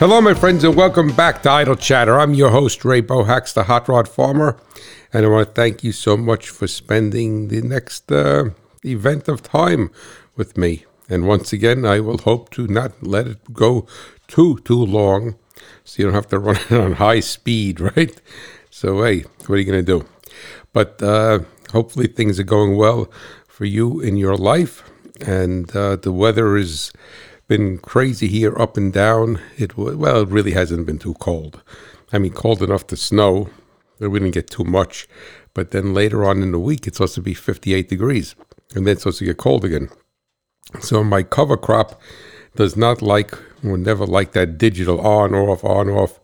Hello, my friends, and welcome back to Idle Chatter. I'm your host, Ray Bohacz, the Hot Rod Farmer, and I want to thank you so much for spending the next uh, event of time with me. And once again, I will hope to not let it go too, too long so you don't have to run it on high speed, right? So, hey, what are you going to do? But uh, hopefully, things are going well for you in your life, and uh, the weather is been crazy here, up and down. It well, it really hasn't been too cold. I mean, cold enough to snow. but We didn't get too much, but then later on in the week, it's supposed to be 58 degrees, and then it's supposed to get cold again. So my cover crop does not like, or never like that digital on off on off.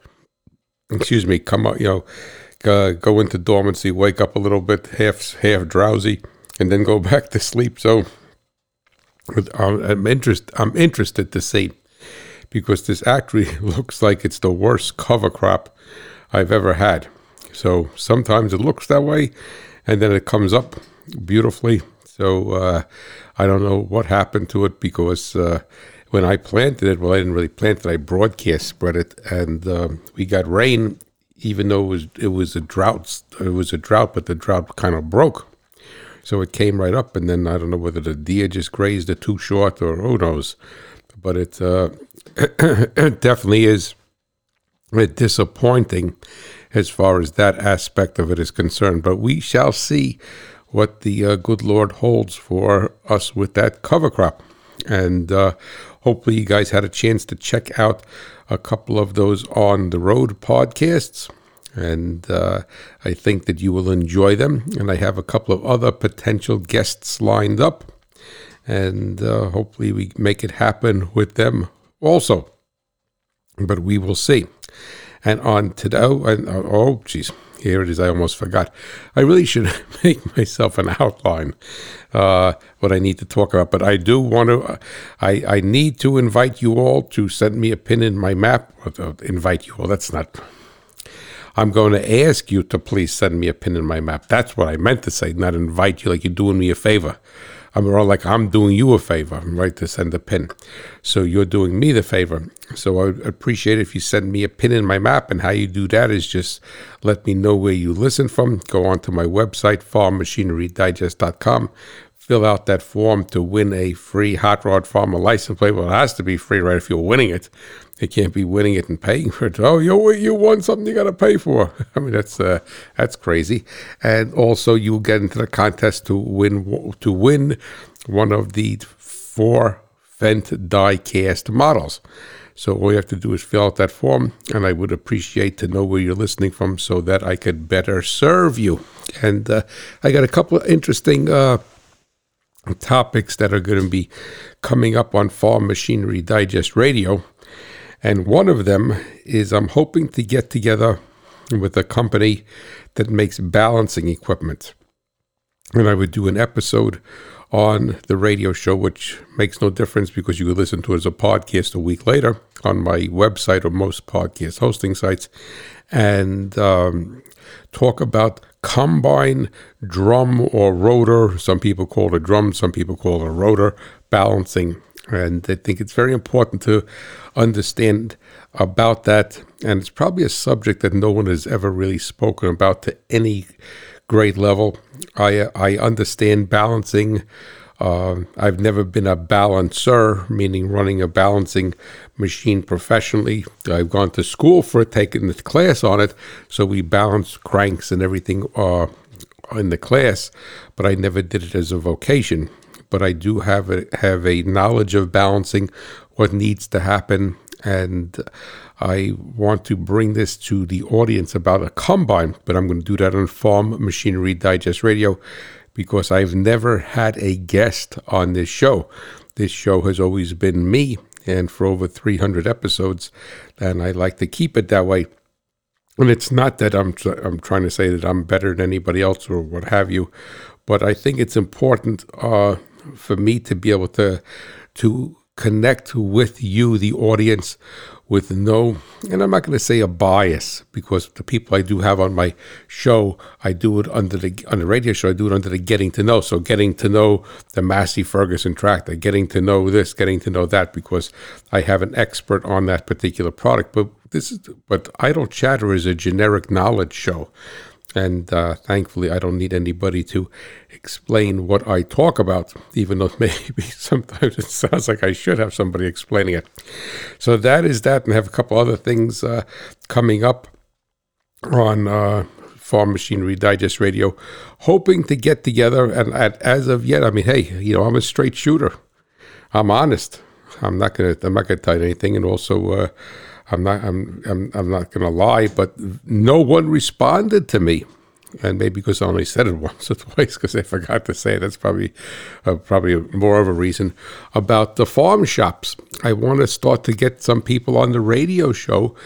Excuse me, come out, you know, uh, go into dormancy, wake up a little bit, half half drowsy, and then go back to sleep. So I'm interest I'm interested to see because this actually looks like it's the worst cover crop I've ever had. So sometimes it looks that way, and then it comes up beautifully. So uh, I don't know what happened to it because uh, when I planted it, well, I didn't really plant it. I broadcast spread it, and um, we got rain, even though it was it was a drought. It was a drought, but the drought kind of broke. So it came right up, and then I don't know whether the deer just grazed it too short or who knows. But it, uh, it definitely is disappointing as far as that aspect of it is concerned. But we shall see what the uh, good Lord holds for us with that cover crop. And uh, hopefully, you guys had a chance to check out a couple of those on the road podcasts and uh, I think that you will enjoy them. And I have a couple of other potential guests lined up, and uh, hopefully we make it happen with them also. But we will see. And on today, oh, oh, geez, here it is. I almost forgot. I really should make myself an outline uh, what I need to talk about. But I do want to. I I need to invite you all to send me a pin in my map. or Invite you all. That's not I'm going to ask you to please send me a pin in my map. That's what I meant to say, not invite you like you're doing me a favor. I'm more like I'm doing you a favor, right, to send a pin. So you're doing me the favor. So I would appreciate if you send me a pin in my map. And how you do that is just let me know where you listen from. Go on to my website, farmmachinerydigest.com. Fill out that form to win a free Hot Rod Farmer license plate. Well, it has to be free, right, if you're winning it. They can't be winning it and paying for it. Oh, you you won something you got to pay for. I mean, that's uh, that's crazy. And also, you'll get into the contest to win to win one of the four Fendt die cast models. So all you have to do is fill out that form, and I would appreciate to know where you're listening from so that I could better serve you. And uh, I got a couple of interesting. Uh, topics that are going to be coming up on Farm Machinery Digest Radio. And one of them is I'm hoping to get together with a company that makes balancing equipment. And I would do an episode on the radio show, which makes no difference because you could listen to it as a podcast a week later on my website or most podcast hosting sites, and um, talk about combine drum or rotor. Some people call it a drum, some people call it a rotor balancing and I think it's very important to understand about that. And it's probably a subject that no one has ever really spoken about to any great level. I, I understand balancing. Uh, I've never been a balancer, meaning running a balancing machine professionally. I've gone to school for it, taken the class on it, so we balance cranks and everything uh, in the class, but I never did it as a vocation but I do have a, have a knowledge of balancing what needs to happen. And I want to bring this to the audience about a combine, but I'm going to do that on Farm Machinery Digest Radio because I've never had a guest on this show. This show has always been me, and for over 300 episodes, and I like to keep it that way. And it's not that I'm I'm trying to say that I'm better than anybody else or what have you, but I think it's important uh, for me to be able to to connect with you, the audience, with no, and I'm not going to say a bias because the people I do have on my show, I do it under the on the radio show, I do it under the getting to know. So getting to know the Massey Ferguson tractor, getting to know this, getting to know that, because I have an expert on that particular product. But this is, but Idle Chatter is a generic knowledge show. And uh, thankfully, I don't need anybody to explain what I talk about, even though maybe sometimes it sounds like I should have somebody explaining it. So that is that, and I have a couple other things uh, coming up on uh, Farm Machinery Digest Radio, hoping to get together. And as of yet, I mean, hey, you know, I'm a straight shooter. I'm honest. I'm not gonna. I'm not gonna tell anything, and also. I'm not. I'm. I'm. I'm not going to lie, but no one responded to me, and maybe because I only said it once or twice because I forgot to say it. That's probably, uh, probably more of a reason about the farm shops. I want to start to get some people on the radio show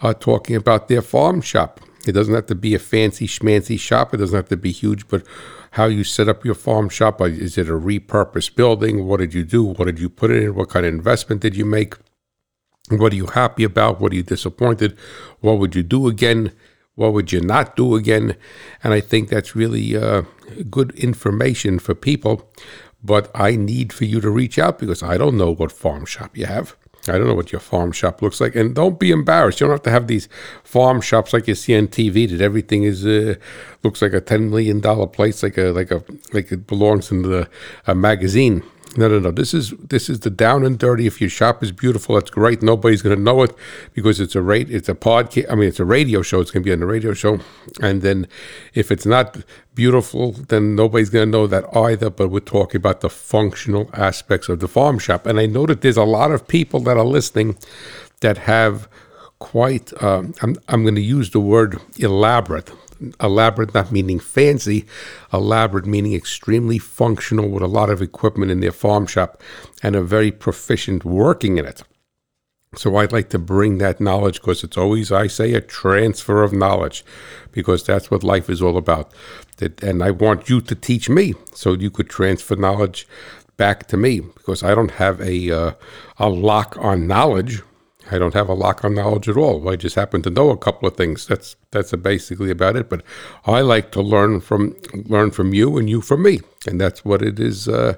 uh, talking about their farm shop. It doesn't have to be a fancy schmancy shop. It doesn't have to be huge, but how you set up your farm shop. Is it a repurposed building? What did you do? What did you put in? What kind of investment did you make? What are you happy about? What are you disappointed? What would you do again? What would you not do again? And I think that's really uh, good information for people. But I need for you to reach out because I don't know what farm shop you have. I don't know what your farm shop looks like, and don't be embarrassed. You don't have to have these farm shops like you see on TV that everything is uh, looks like a ten million dollar place, like a like a like it belongs in the a magazine. No, no, no. This is this is the down and dirty. If your shop is beautiful, that's great. Nobody's going to know it because it's a rate. It's a podcast. I mean, it's a radio show. It's going to be on the radio show. And then, if it's not beautiful, then nobody's going to know that either. But we're talking about the functional aspects of the farm shop. And I know that there's a lot of people that are listening that have quite. Um, I'm I'm going to use the word elaborate elaborate not meaning fancy, elaborate meaning extremely functional with a lot of equipment in their farm shop and are very proficient working in it. So I'd like to bring that knowledge because it's always, I say, a transfer of knowledge because that's what life is all about. And I want you to teach me so you could transfer knowledge back to me because I don't have a, uh, a lock on knowledge. I don't have a lock on knowledge at all. I just happen to know a couple of things. That's that's basically about it. But I like to learn from learn from you and you from me, and that's what it is uh,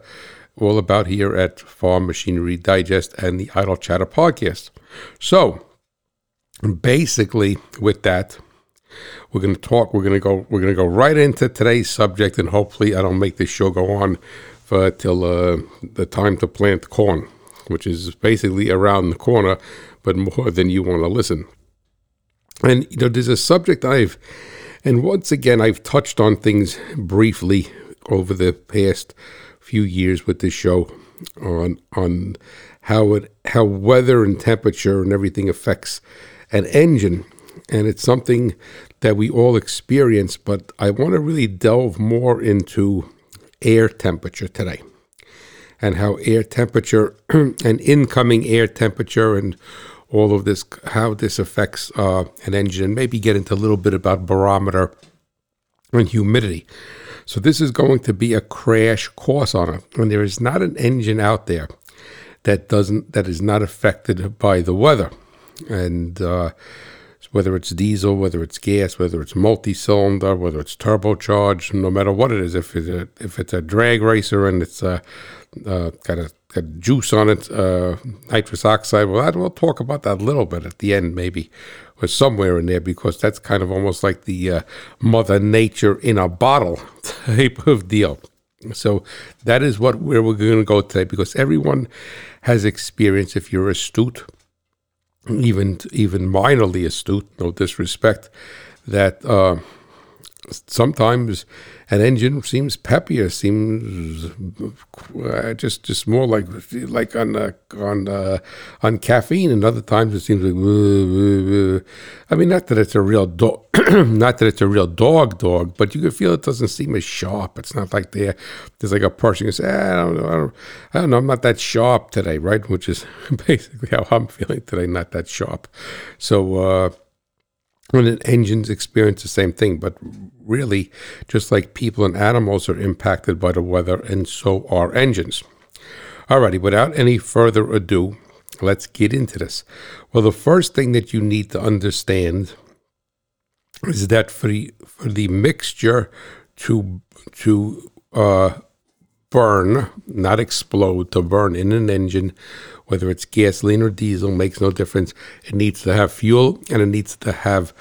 all about here at Farm Machinery Digest and the Idle Chatter podcast. So basically, with that, we're going to talk. We're going to go. We're going to go right into today's subject, and hopefully, I don't make this show go on for till uh, the time to plant corn, which is basically around the corner but more than you want to listen. And, you know, there's a subject I've, and once again, I've touched on things briefly over the past few years with this show on, on how it, how weather and temperature and everything affects an engine. And it's something that we all experience, but I want to really delve more into air temperature today and how air temperature and incoming air temperature and all of this, how this affects uh, an engine, and maybe get into a little bit about barometer and humidity. So this is going to be a crash course on it. And there is not an engine out there that doesn't that is not affected by the weather, and uh, whether it's diesel, whether it's gas, whether it's multi-cylinder, whether it's turbocharged, no matter what it is, if it's a, if it's a drag racer and it's uh, uh, got a got juice on it, uh, nitrous oxide. Well, I, we'll talk about that a little bit at the end, maybe, or somewhere in there, because that's kind of almost like the uh, Mother Nature in a bottle type of deal. So that is what where we're going to go today, because everyone has experience. If you're astute, even even minorly astute, no disrespect, that uh, sometimes an engine seems peppier, seems uh, just just more like like on uh, on uh, on caffeine, and other times it seems like. Uh, uh, I mean, not that it's a real dog, not that it's a real dog dog, but you can feel it doesn't seem as sharp. It's not like there there's like a person who says, eh, I don't know, I don't, I don't know, I'm not that sharp today, right? Which is basically how I'm feeling today, not that sharp. So. And engines experience the same thing, but really, just like people and animals are impacted by the weather, and so are engines. Alrighty, without any further ado, let's get into this. Well, the first thing that you need to understand is that for the, for the mixture to to uh, burn, not explode, to burn in an engine, whether it's gasoline or diesel, makes no difference. It needs to have fuel and it needs to have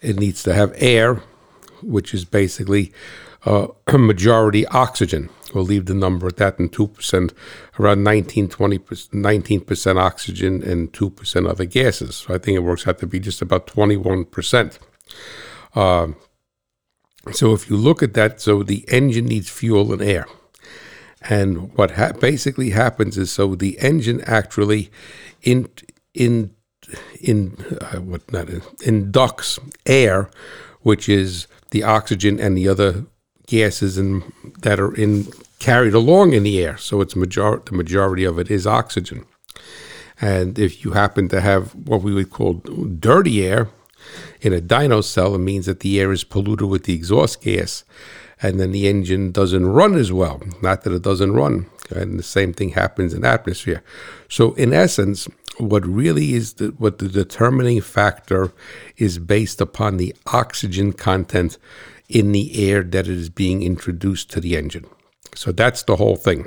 it needs to have air, which is basically uh, a majority oxygen. We'll leave the number at that and 2%, around 19, 20, 19% oxygen and 2% other gases. So I think it works out to be just about 21%. Uh, so if you look at that, so the engine needs fuel and air. And what ha- basically happens is so the engine actually in in in uh, what not inducts air, which is the oxygen and the other gases and that are in carried along in the air. So it's major the majority of it is oxygen. And if you happen to have what we would call dirty air in a dyno cell, it means that the air is polluted with the exhaust gas and then the engine doesn't run as well. Not that it doesn't run, and the same thing happens in atmosphere. So, in essence, what really is the, what the determining factor is based upon the oxygen content in the air that is being introduced to the engine. So that's the whole thing.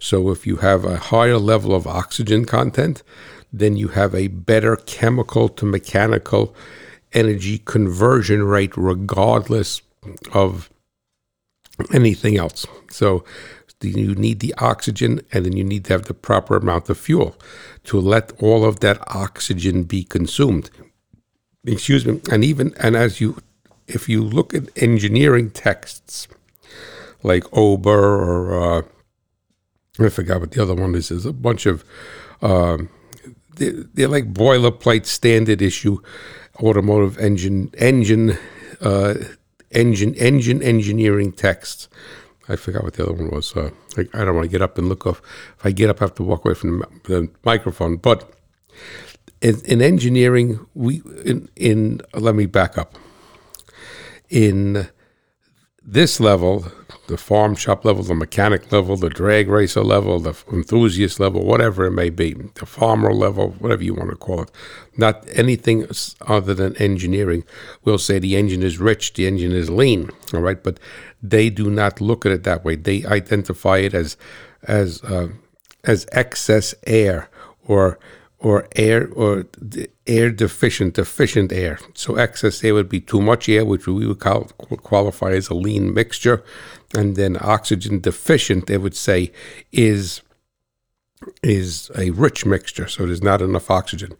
So if you have a higher level of oxygen content, then you have a better chemical to mechanical energy conversion rate, regardless of anything else. So you need the oxygen and then you need to have the proper amount of fuel to let all of that oxygen be consumed. Excuse me. And even, and as you, if you look at engineering texts like Obert or, uh, I forgot what the other one is, there's a bunch of, uh, they're, they're like boilerplate standard issue automotive engine, engine, uh, engine engine engineering texts. I forgot what the other one was. Uh, I, I, don't want to get up and look off. If I get up, I have to walk away from the, the microphone. But in, in, engineering, we in, in let me back up. In this level, the farm shop level, the mechanic level, the drag racer level, the enthusiast level, whatever it may be, the farmer level, whatever you want to call it, not anything other than engineering. We'll say the engine is rich, the engine is lean, all right, but they do not look at it that way. They identify it as as uh, as excess air or or air or air deficient, deficient air. So excess air would be too much air, which we would call, qualify as a lean mixture, and then oxygen deficient, they would say, is is a rich mixture. So there's not enough oxygen,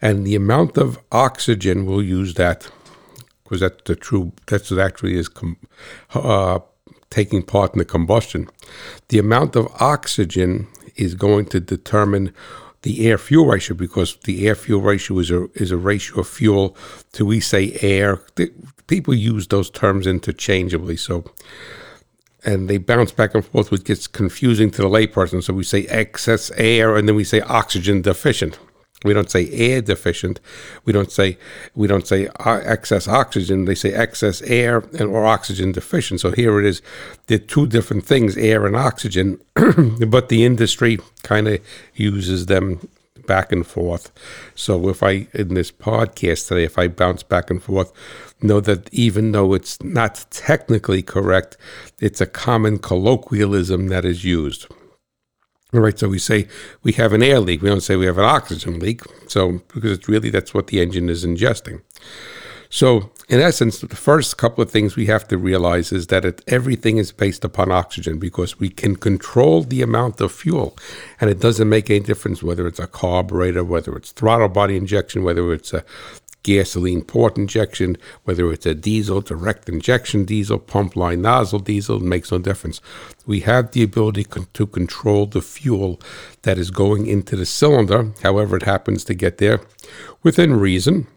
and the amount of oxygen we'll use that because that's the true. That's what actually is com, uh, taking part in the combustion. The amount of oxygen is going to determine the air fuel ratio because the air fuel ratio is a is a ratio of fuel to we say air. People use those terms interchangeably, so and they bounce back and forth, which gets confusing to the layperson. So we say excess air, and then we say oxygen deficient. We don't say air deficient. We don't say we don't say excess oxygen. They say excess air and or oxygen deficient. So here it is. They're two different things, air and oxygen, but the industry kind of uses them back and forth. So if I in this podcast today, if I bounce back and forth, know that even though it's not technically correct, it's a common colloquialism that is used. All right, so we say we have an air leak. We don't say we have an oxygen leak. So, because it's really that's what the engine is ingesting. So, in essence, the first couple of things we have to realize is that it, everything is based upon oxygen because we can control the amount of fuel. And it doesn't make any difference whether it's a carburetor, whether it's throttle body injection, whether it's a gasoline port injection, whether it's a diesel, direct injection diesel, pump line nozzle diesel, makes no difference. We have the ability con- to control the fuel that is going into the cylinder, however it happens to get there, within reason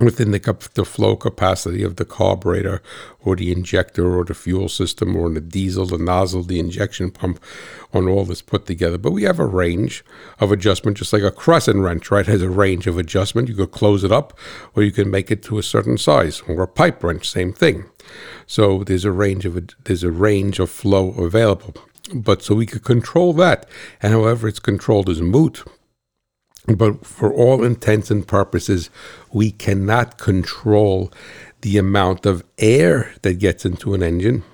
within the, the flow capacity of the carburetor or the injector or the fuel system or in the diesel, the nozzle, the injection pump, on all this put together. But we have a range of adjustment, just like a crescent wrench, right? Has a range of adjustment. You could close it up or you can make it to a certain size. Or a pipe wrench, same thing. So there's a range of there's a range of flow available. But so we could control that. And however it's controlled is moot. But for all intents and purposes, we cannot control the amount of air that gets into an engine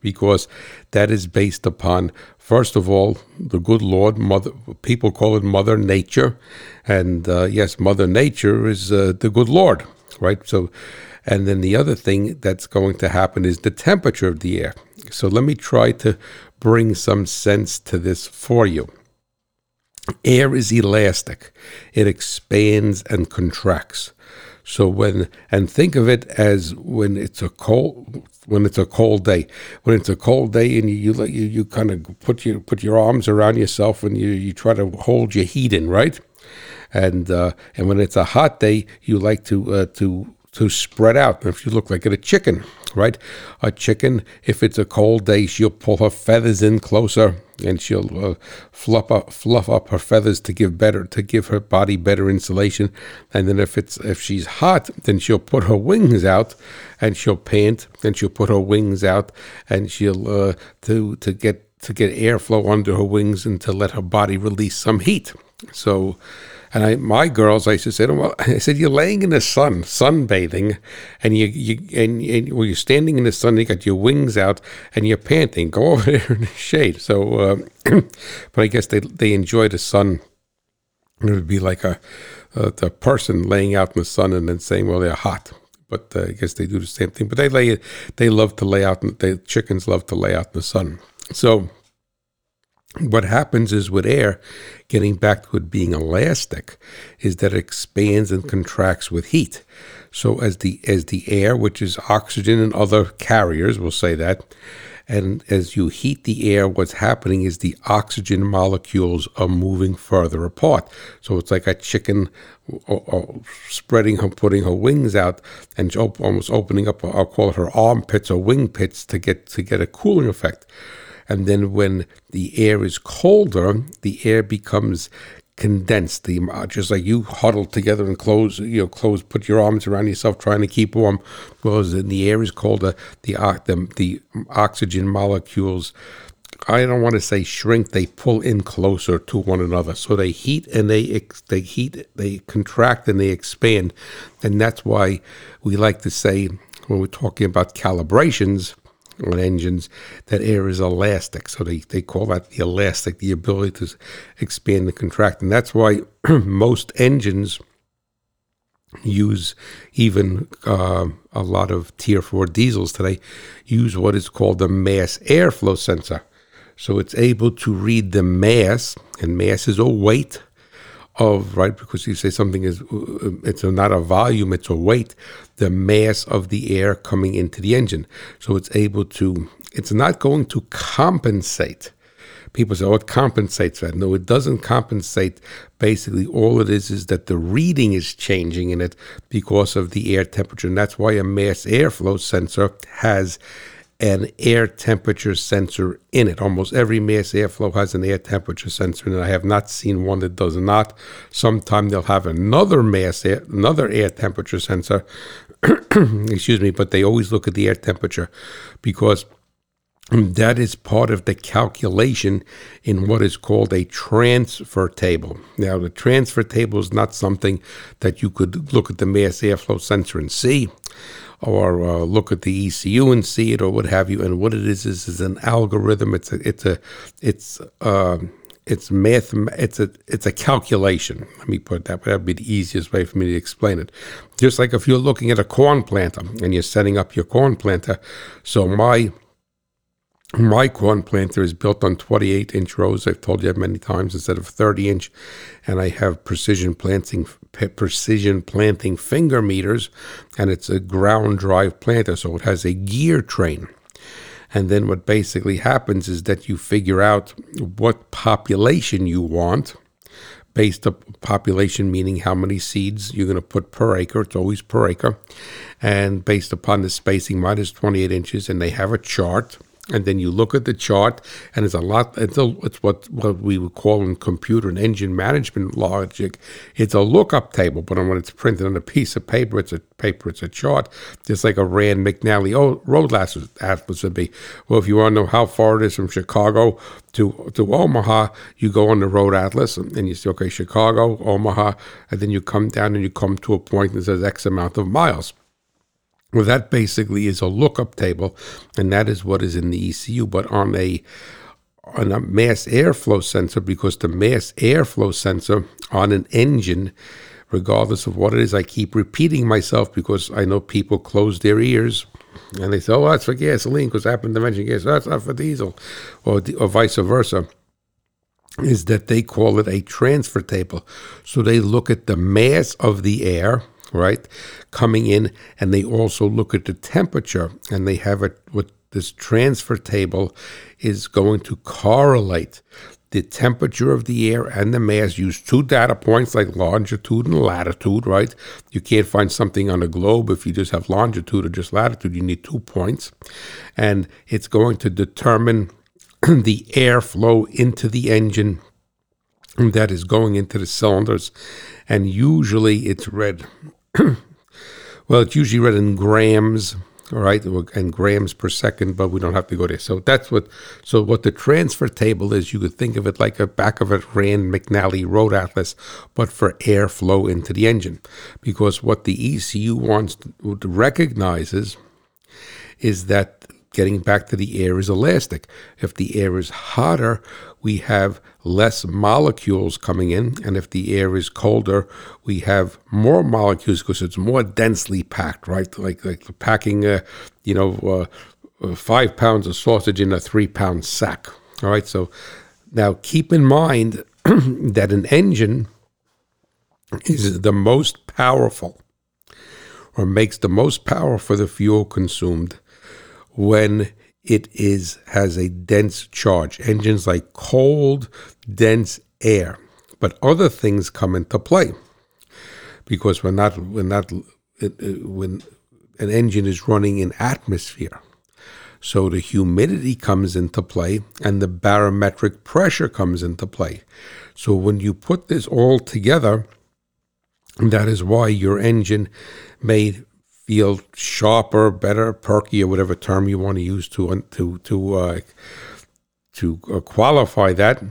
because that is based upon first of all the good lord mother people call it mother nature. And uh, yes mother nature is uh, the good lord right? So and then the other thing that's going to happen is the temperature of the air. So let me try to bring some sense to this for you air is elastic it expands and contracts so when and think of it as when it's a cold when it's a cold day. When it's a cold day and you you you, you kind of put your put your arms around yourself and you you try to hold your heat in, right? And uh, and when it's a hot day, you like to uh, to to spread out. If you look like a chicken, right? A chicken, if it's a cold day, she'll pull her feathers in closer and she'll uh, fluff up, fluff up her feathers to give better to give her body better insulation. And then if it's if she's hot, then she'll put her wings out and she'll pant. Then she'll put her wings out and she'll uh, to to get to get airflow under her wings and to let her body release some heat. So and I, my girls, I used to say to them, well, I said, you're laying in the sun, sunbathing, and you, you and, and well, you're standing in the sun, you got your wings out, and you're panting. Go over there in the shade. So, uh, but I guess they they enjoy the sun. It would be like a, a, a person laying out in the sun and then saying, well, they're hot but uh, I guess they do the same thing. But they lay, they love to lay out. The chickens love to lay out in the sun. So what happens is with air, getting back to it being elastic, is that it expands and contracts with heat. So as the as the air, which is oxygen and other carriers, we'll say that, and as you heat the air, what's happening is the oxygen molecules are moving further apart. So it's like a chicken spreading her, putting her wings out, and almost opening up. I'll call it her armpits or wing pits to get to get a cooling effect. And then when the air is colder, the air becomes condensed. The uh, just like you huddle together and close, you know, close, put your arms around yourself, trying to keep warm. Whereas when the air is colder, the the, the oxygen molecules. I don't want to say shrink; they pull in closer to one another. So they heat and they they heat, they contract and they expand, and that's why we like to say when we're talking about calibrations on engines, that air is elastic. So they, they call that the elastic, the ability to expand and contract. And that's why most engines use even uh, a lot of tier 4 diesels today use what is called the mass airflow sensor. So it's able to read the mass, and mass is a weight of right because you say something is uh, it's not a volume it's a weight the mass of the air coming into the engine. So it's able to it's not going to compensate. People say oh it compensates that. No it doesn't compensate. Basically all it is is that the reading is changing in it because of the air temperature. And that's why a mass airflow sensor has an air temperature sensor in it. Almost every mass airflow has an air temperature sensor, and I have not seen one that does not. Sometime they'll have another mass air, another air temperature sensor. excuse me, but they always look at the air temperature because that is part of the calculation in what is called a transfer table. Now, the transfer table is not something that you could look at the mass airflow sensor and see or uh, look at the ECU and see it or what have you. And what it is is, is an algorithm. It's a it's a it's uh, it's math. It's a it's a calculation. Let me put it that. That'd be the easiest way for me to explain it. Just like if you're looking at a corn planter and you're setting up your corn planter. So my my corn planter is built on 28 inch rows. I've told you many times instead of 30 inch, and I have precision planting precision planting finger meters, and it's a ground drive planter, so it has a gear train. And then what basically happens is that you figure out what population you want based on population meaning how many seeds you're going to put per acre. It's always per acre. And based upon the spacing minus 28 inches and they have a chart and then you look at the chart, and it's a lot. It's, a, it's what what we would call in computer and engine management logic. It's a lookup table, but when it's printed on a piece of paper, it's a paper. It's a chart, just like a Rand McNally road atlas would be. Well, if you want to know how far it is from Chicago to to Omaha, you go on the road atlas and you say, okay, Chicago, Omaha, and then you come down and you come to a point that says X amount of miles. Well, that basically is a lookup table, and that is what is in the ECU. But on a on a mass airflow sensor, because the mass airflow sensor on an engine, regardless of what it is, I keep repeating myself because I know people close their ears and they say, "Oh, that's for gasoline," because I happen to mention gas. That's not for diesel, or or vice versa. Is that they call it a transfer table? So they look at the mass of the air right, coming in, and they also look at the temperature, and they have it with this transfer table is going to correlate the temperature of the air and the mass. Use two data points like longitude and latitude, right? You can't find something on a globe if you just have longitude or just latitude. You need two points. And it's going to determine the airflow into the engine that is going into the cylinders. And usually it's read well, it's usually read in grams, all right, and grams per second, but we don't have to go there. So that's what. So what the transfer table is, you could think of it like a back of a Rand McNally road atlas, but for airflow into the engine, because what the ECU wants to, recognizes is that getting back to the air is elastic. If the air is hotter, we have less molecules coming in, and if the air is colder, we have more molecules because it's more densely packed, right? Like like packing, uh, you know, uh, five pounds of sausage in a three pound sack. All right, so now keep in mind that an engine is the most powerful or makes the most power for the fuel consumed when it is has a dense charge. Engines like cold, dense air, but other things come into play because we're not we're not when an engine is running in atmosphere. So the humidity comes into play and the barometric pressure comes into play. So when you put this all together, that is why your engine may feel sharper, better, perky, or whatever term you want to use to to to uh, to uh, qualify that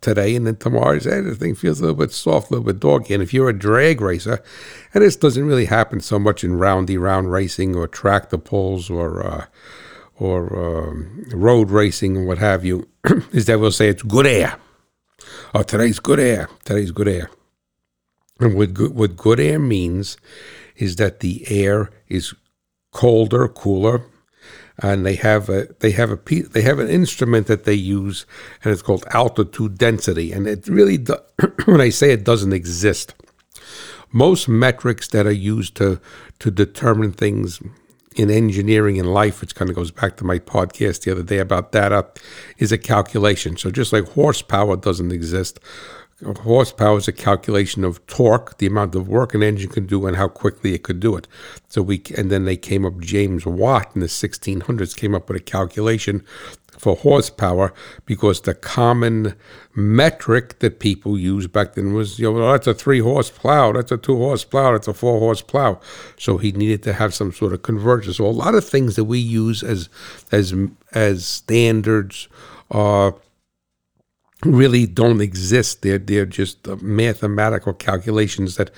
today and then tomorrow say the thing feels a little bit soft, a little bit doggy. And if you're a drag racer, and this doesn't really happen so much in roundy round racing or tractor pulls or uh, or um, road racing and what have you, is that we'll say it's good air. Oh, today's good air. Today's good air. And what good, what good air means is that the air is colder, cooler, and they have a they have a they have an instrument that they use, and it's called altitude density. And it really, do, when I say it doesn't exist, most metrics that are used to to determine things in engineering and life, which kind of goes back to my podcast the other day about data, is a calculation. So just like horsepower doesn't exist, horsepower is a calculation of torque, the amount of work an engine can do, and how quickly it could do it. So we and then they came up. James Watt in the 1600s came up with a calculation for horsepower because the common metric that people used back then was, you know, well, that's a three horse plow, that's a two horse plow, that's a four horse plow. So he needed to have some sort of convergence. So a lot of things that we use as as as standards are really don't exist. They're they're just mathematical calculations that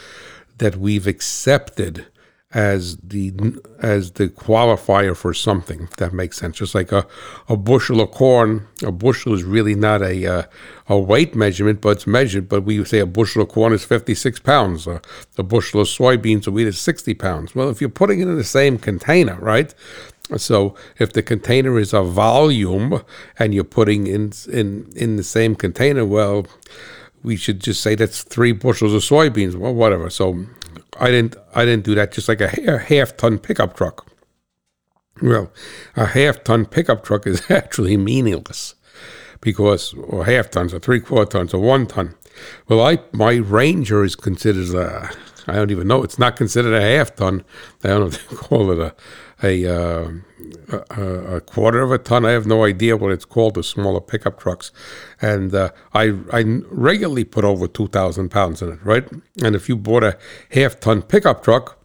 that we've accepted as the as the qualifier for something. If that makes sense. Just like a, a bushel of corn, a bushel is really not a uh, a weight measurement, but it's measured. But we say a bushel of corn is fifty six pounds. Uh, a bushel of soybeans a wheat is sixty pounds. Well, if you're putting it in the same container, right? So if the container is a volume and you're putting in in in the same container, well, we should just say that's three bushels of soybeans, well, whatever. So I didn't I didn't do that. Just like a, half ton pickup truck. Well, a half ton pickup truck is actually meaningless because or half tons or three quarter tons or one ton. Well, I my Ranger is considered a I don't even know. It's not considered a half ton. I don't know if they call it a a, uh, a, a quarter of a ton. I have no idea what it's called. The smaller pickup trucks, and uh, I I regularly put over two thousand pounds in it, right? And if you bought a half ton pickup truck,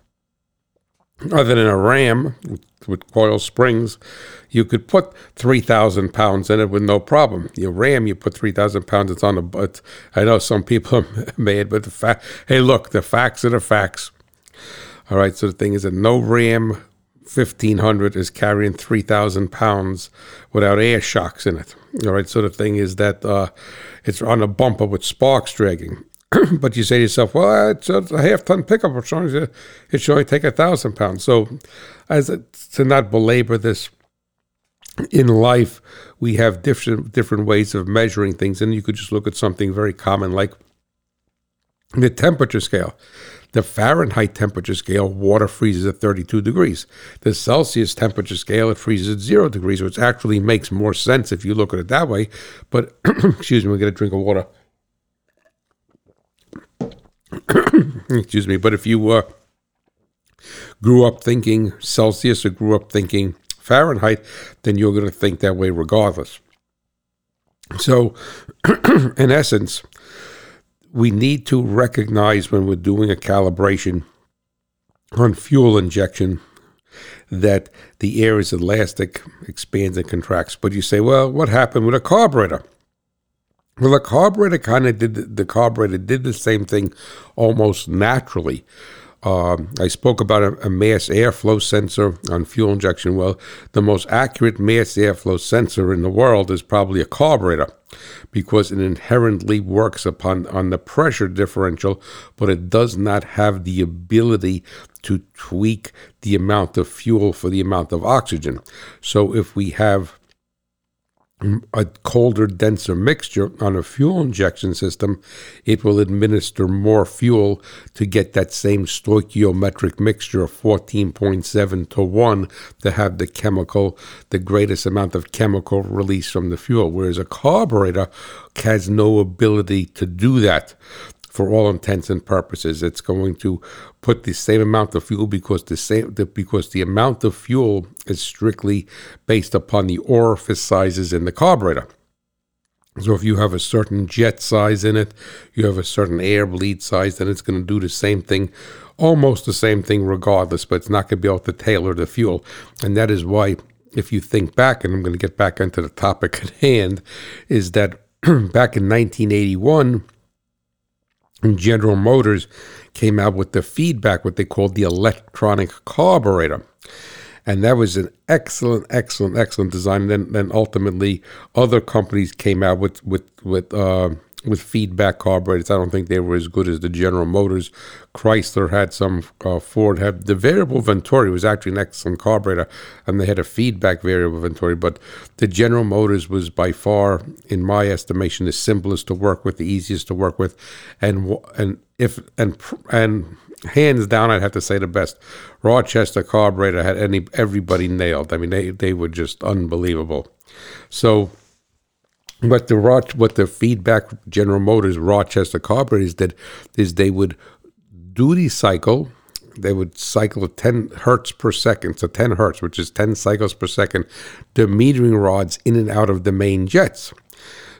other than a Ram with, with coil springs, you could put 3,000 pounds in it with no problem. Your Ram, you put 3,000 pounds, it's on the butt. I know some people are mad, but the fact, hey, look, the facts are the facts. All right, so the thing is that no Ram 1500 is carrying 3,000 pounds without air shocks in it. All right, so the thing is that uh, it's on a bumper with sparks dragging. but you say to yourself, well, it's a, half ton pickup. It should, it should only take a thousand pounds. So, as a, to not belabor this, in life we have different different ways of measuring things, and you could just look at something very common like the temperature scale. The Fahrenheit temperature scale, water freezes at 32 degrees. The Celsius temperature scale, it freezes at zero degrees, which actually makes more sense if you look at it that way. But, excuse me, we get a drink of water. excuse me, but if you uh, grew up thinking Celsius or grew up thinking Fahrenheit, then you're going to think that way regardless. So, in essence, we need to recognize when we're doing a calibration on fuel injection that the air is elastic, expands and contracts. But you say, well, what happened with a carburetor? Well, the carburetor kind of did the carburetor did the same thing almost naturally. Um, I spoke about a, a, mass airflow sensor on fuel injection. Well, the most accurate mass airflow sensor in the world is probably a carburetor because it inherently works upon on the pressure differential, but it does not have the ability to tweak the amount of fuel for the amount of oxygen. So if we have a colder, denser mixture on a fuel injection system, it will administer more fuel to get that same stoichiometric mixture of 14.7 to 1 to have the chemical, the greatest amount of chemical release from the fuel. Whereas a carburetor has no ability to do that for all intents and purposes. It's going to put the same amount of fuel because the same the, because the amount of fuel is strictly based upon the orifice sizes in the carburetor. So if you have a certain jet size in it, you have a certain air bleed size, then it's going to do the same thing, almost the same thing regardless, but it's not going to be able to tailor the fuel. And that is why, if you think back, and I'm going to get back into the topic at hand, is that back in 1981, General Motors came out with the feedback, what they called the electronic carburetor. And that was an excellent, excellent, excellent design. And then, then ultimately, other companies came out with with with uh, with feedback carburetors. I don't think they were as good as the General Motors. Chrysler had some. Uh, Ford had the variable Venturi was actually an excellent carburetor, and they had a feedback variable Venturi. But the General Motors was by far, in my estimation, the simplest to work with, the easiest to work with, and and if and and hands down, I'd have to say the best. Rochester carburetor had any everybody nailed. I mean, they they were just unbelievable. So what the what the feedback General Motors Rochester carburetors did is they would duty cycle. They would cycle 10 hertz per second, so 10 hertz, which is 10 cycles per second, the metering rods in and out of the main jets.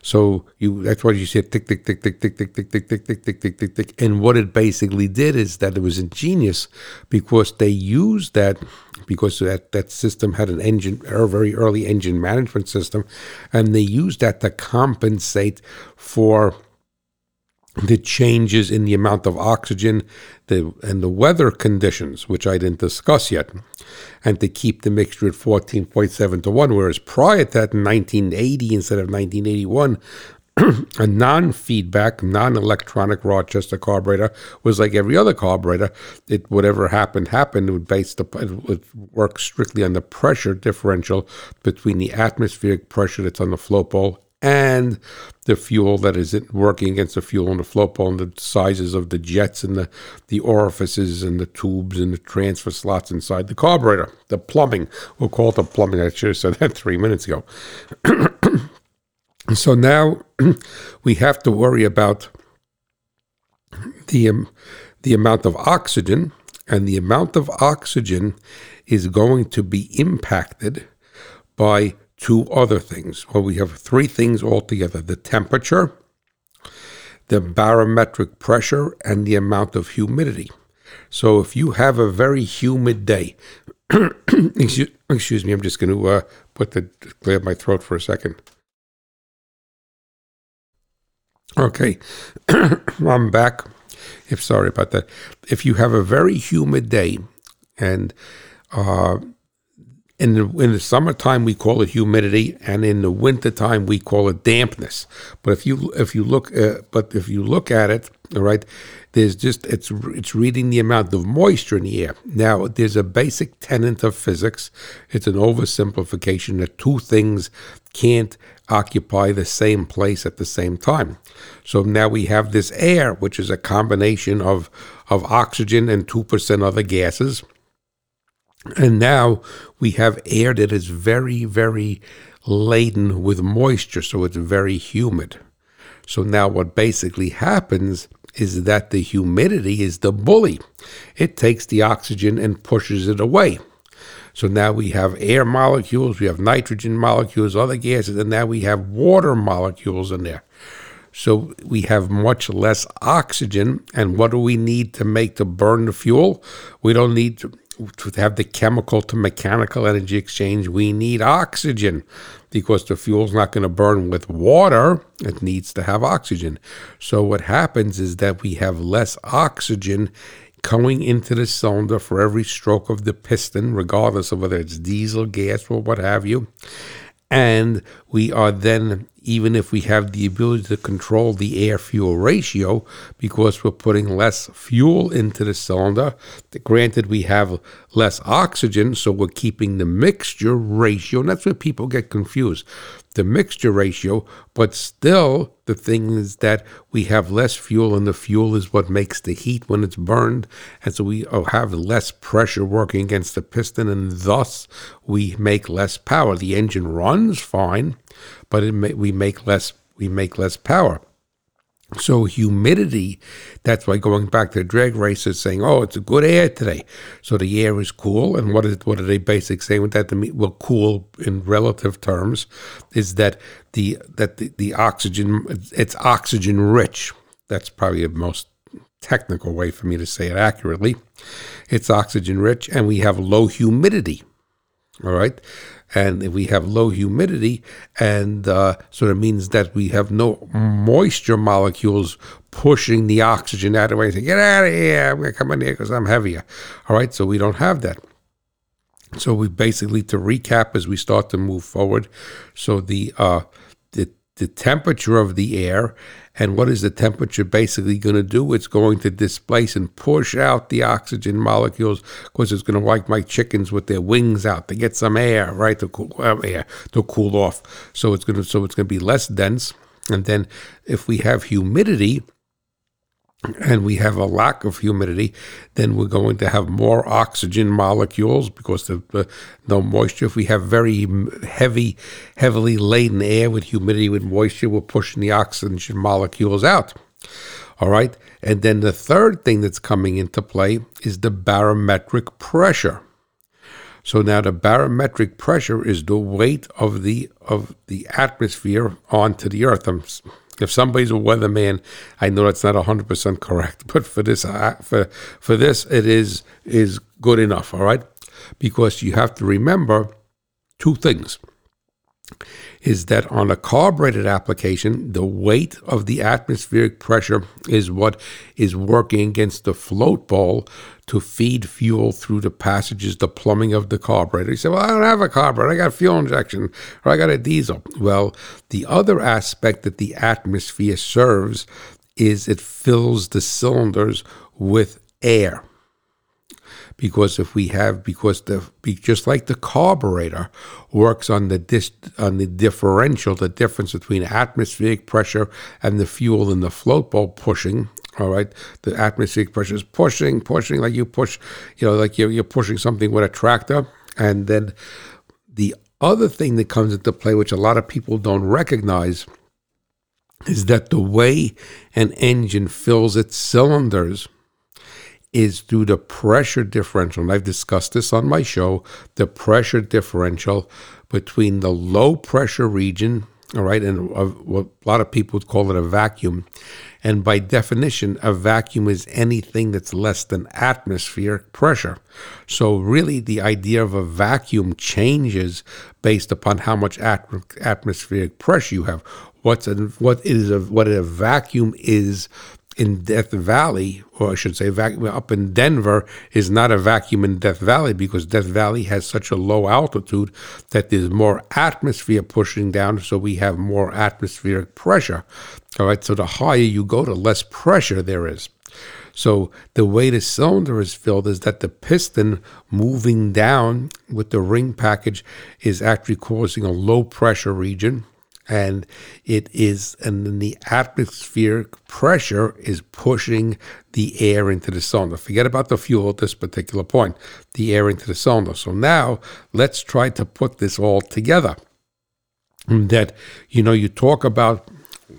So you that's why you see tick tick tick tick tick tick tick tick tick tick tick tick tick tick. And what it basically did is that it was ingenious because they used that because that, that system had an engine a very early engine management system and they used that to compensate for the changes in the amount of oxygen the, and the weather conditions, which I didn't discuss yet, and to keep the mixture at 14.7 to 1. Whereas prior to that, in 1980 instead of 1981, a non-feedback, non-electronic Rochester carburetor was like every other carburetor. It whatever happened happened. It would base the it would work strictly on the pressure differential between the atmospheric pressure that's on the float bowl and the fuel that is working against the fuel in the float bowl and the sizes of the jets and the, the orifices and the tubes and the transfer slots inside the carburetor. The plumbing, we'll call it the plumbing. I should have said that three minutes ago. so now we have to worry about the um, the amount of oxygen, and the amount of oxygen is going to be impacted by two other things. Well, we have three things altogether the temperature, the barometric pressure, and the amount of humidity. So if you have a very humid day, excuse, excuse, me, I'm just going to uh, put the clear my throat for a second. Okay, I'm back. If sorry about that. If you have a very humid day, and uh, in the in the summertime we call it humidity, and in the wintertime we call it dampness. But if you if you look uh, but if you look at it, all right, there's just it's it's reading the amount of moisture in the air. Now there's a basic tenet of physics. It's an oversimplification that two things can't occupy the same place at the same time. So now we have this air, which is a combination of, of oxygen and 2% other gases. And now we have air that is very, very laden with moisture, so it's very humid. So now what basically happens is that the humidity is the bully. It takes the oxygen and pushes it away. So now we have air molecules, we have nitrogen molecules, other gases, and now we have water molecules in there. So we have much less oxygen. And what do we need to make to burn the fuel? We don't need to, to have the chemical to mechanical energy exchange. We need oxygen because the fuel's not going to burn with water. It needs to have oxygen. So what happens is that we have less oxygen going into the cylinder for every stroke of the piston, regardless of whether it's diesel, gas, or what have you. And we are then, even if we have the ability to control the air fuel ratio, because we're putting less fuel into the cylinder, granted, we have less oxygen, so we're keeping the mixture ratio. And that's where people get confused the mixture ratio, but still the thing is that we have less fuel, and the fuel is what makes the heat when it's burned. And so we uh, have less pressure working against the piston, and thus we make less power. The engine runs fine, but may, we make less we make less power. So humidity, that's why going back to the drag races saying, oh, it's a good air today. So the air is cool. And what is what are they basically saying with that? Well, cool in relative terms is that the that the, the oxygen it's oxygen rich. That's probably the most technical way for me to say it accurately. It's oxygen rich and we have low humidity. All right and if we have low humidity, and uh, so it means that we have no moisture molecules pushing the oxygen out of the way. Say, get out of here! I'm gonna come in here because I'm heavier. All right, so we don't have that. So we basically, to recap, as we start to move forward, so the uh, the temperature of the air and what is the temperature basically going to do? It's going to displace and push out the oxygen molecules because it's going to like my chickens with their wings out to get some air, right? To cool uh, air to cool off. So it's going to so it's going to be less dense. And then if we have humidity, and we have a lack of humidity, then we're going to have more oxygen molecules because of uh, no moisture. If we have very heavy, heavily laden air with humidity, with moisture, we're pushing the oxygen molecules out. All right. And then the third thing that's coming into play is the barometric pressure. So now the barometric pressure is the weight of the of the atmosphere onto the earth. I'm if somebody's a weatherman, I know that's not hundred percent correct, but for this, for for this, it is is good enough. All right, because you have to remember two things is that on a carbureted application, the weight of the atmospheric pressure is what is working against the float bowl to feed fuel through the passages, the plumbing of the carburetor. You say, Well, I don't have a carburetor, I got fuel injection, or I got a diesel. Well, the other aspect that the atmosphere serves is it fills the cylinders with air because if we have because the just like the carburetor works on the dis, on the differential, the difference between atmospheric pressure and the fuel in the float bowl pushing. All right, the atmospheric pressure is pushing, pushing like you push, you know, like you're, you're pushing something with a tractor, and then the other thing that comes into play, which a lot of people don't recognize, is that the way an engine fills its cylinders is through the pressure differential. And I've discussed this on my show the pressure differential between the low pressure region, all right, and what a lot of people would call it a vacuum. And by definition, a vacuum is anything that's less than atmospheric pressure. So, really, the idea of a vacuum changes based upon how much at- atmospheric pressure you have. What's a, what is a, what a vacuum is in Death Valley, or I should say, up in Denver, is not a vacuum in Death Valley because Death Valley has such a low altitude that there's more atmosphere pushing down, so we have more atmospheric pressure. All right, so the higher you go, the less pressure there is. So the way the cylinder is filled is that the piston moving down with the ring package is actually causing a low pressure region and it is and then the atmospheric pressure is pushing the air into the cylinder forget about the fuel at this particular point the air into the cylinder so now let's try to put this all together. That you know you talk about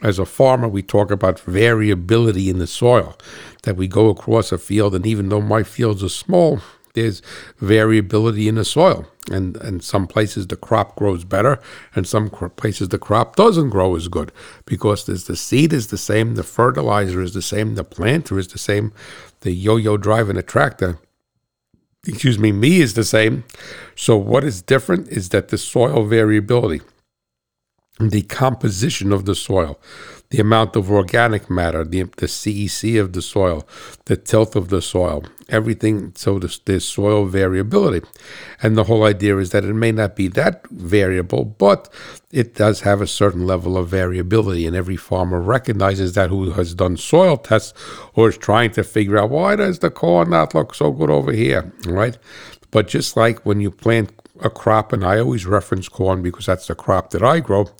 as a farmer we talk about variability in the soil that we go across a field and even though my fields are small there's variability in the soil. And in some places the crop grows better, and some places the crop doesn't grow as good because there's the seed is the same, the fertilizer is the same, the planter is the same, the yo-yo driving a tractor, excuse me, me is the same. So what is different is that the soil variability, the composition of the soil, the amount of organic matter, the, the CEC of the soil, the tilth of the soil, everything. So there's, there's soil variability. And the whole idea is that it may not be that variable, but it does have a certain level of variability. And every farmer recognizes that who has done soil tests or is trying to figure out why does the corn not look so good over here, right? But just like when you plant a crop, and I always reference corn because that's the crop that I grow,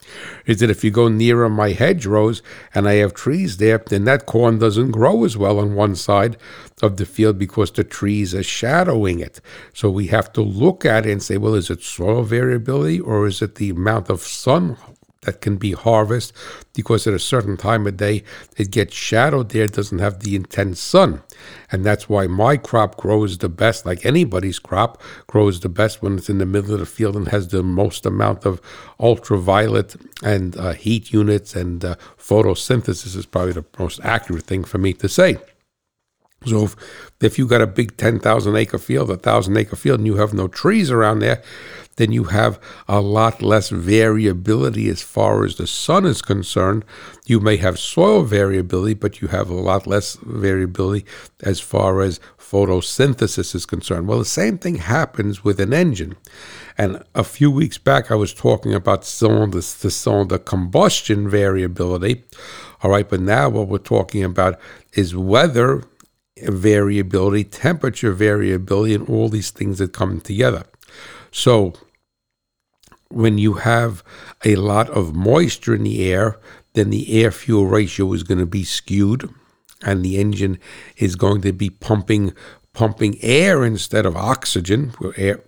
is that if you go nearer my hedgerows and I have trees there, then that corn doesn't grow as well on one side of the field because the trees are shadowing it. So we have to look at it and say, well, is it soil variability or is it the amount of sun that can be harvest because at a certain time of day it gets shadowed there, doesn't have the intense sun. And that's why my crop grows the best, like anybody's crop grows the best when it's in the middle of the field and has the most amount of ultraviolet and uh, heat units and uh, photosynthesis is probably the most accurate thing for me to say. So if, if you got a big 10,000 acre field, a 1,000 acre field, and you have no trees around there, then you have a lot less variability as far as the sun is concerned. You may have soil variability, but you have a lot less variability as far as photosynthesis is concerned. Well, the same thing happens with an engine. And a few weeks back, I was talking about cylinder, the cylinder combustion variability. All right, but now what we're talking about is weather variability, temperature variability, and all these things that come together. So, when you have a lot of moisture in the air, then the air fuel ratio is going to be skewed, and the engine is going to be pumping pumping air instead of oxygen. Air,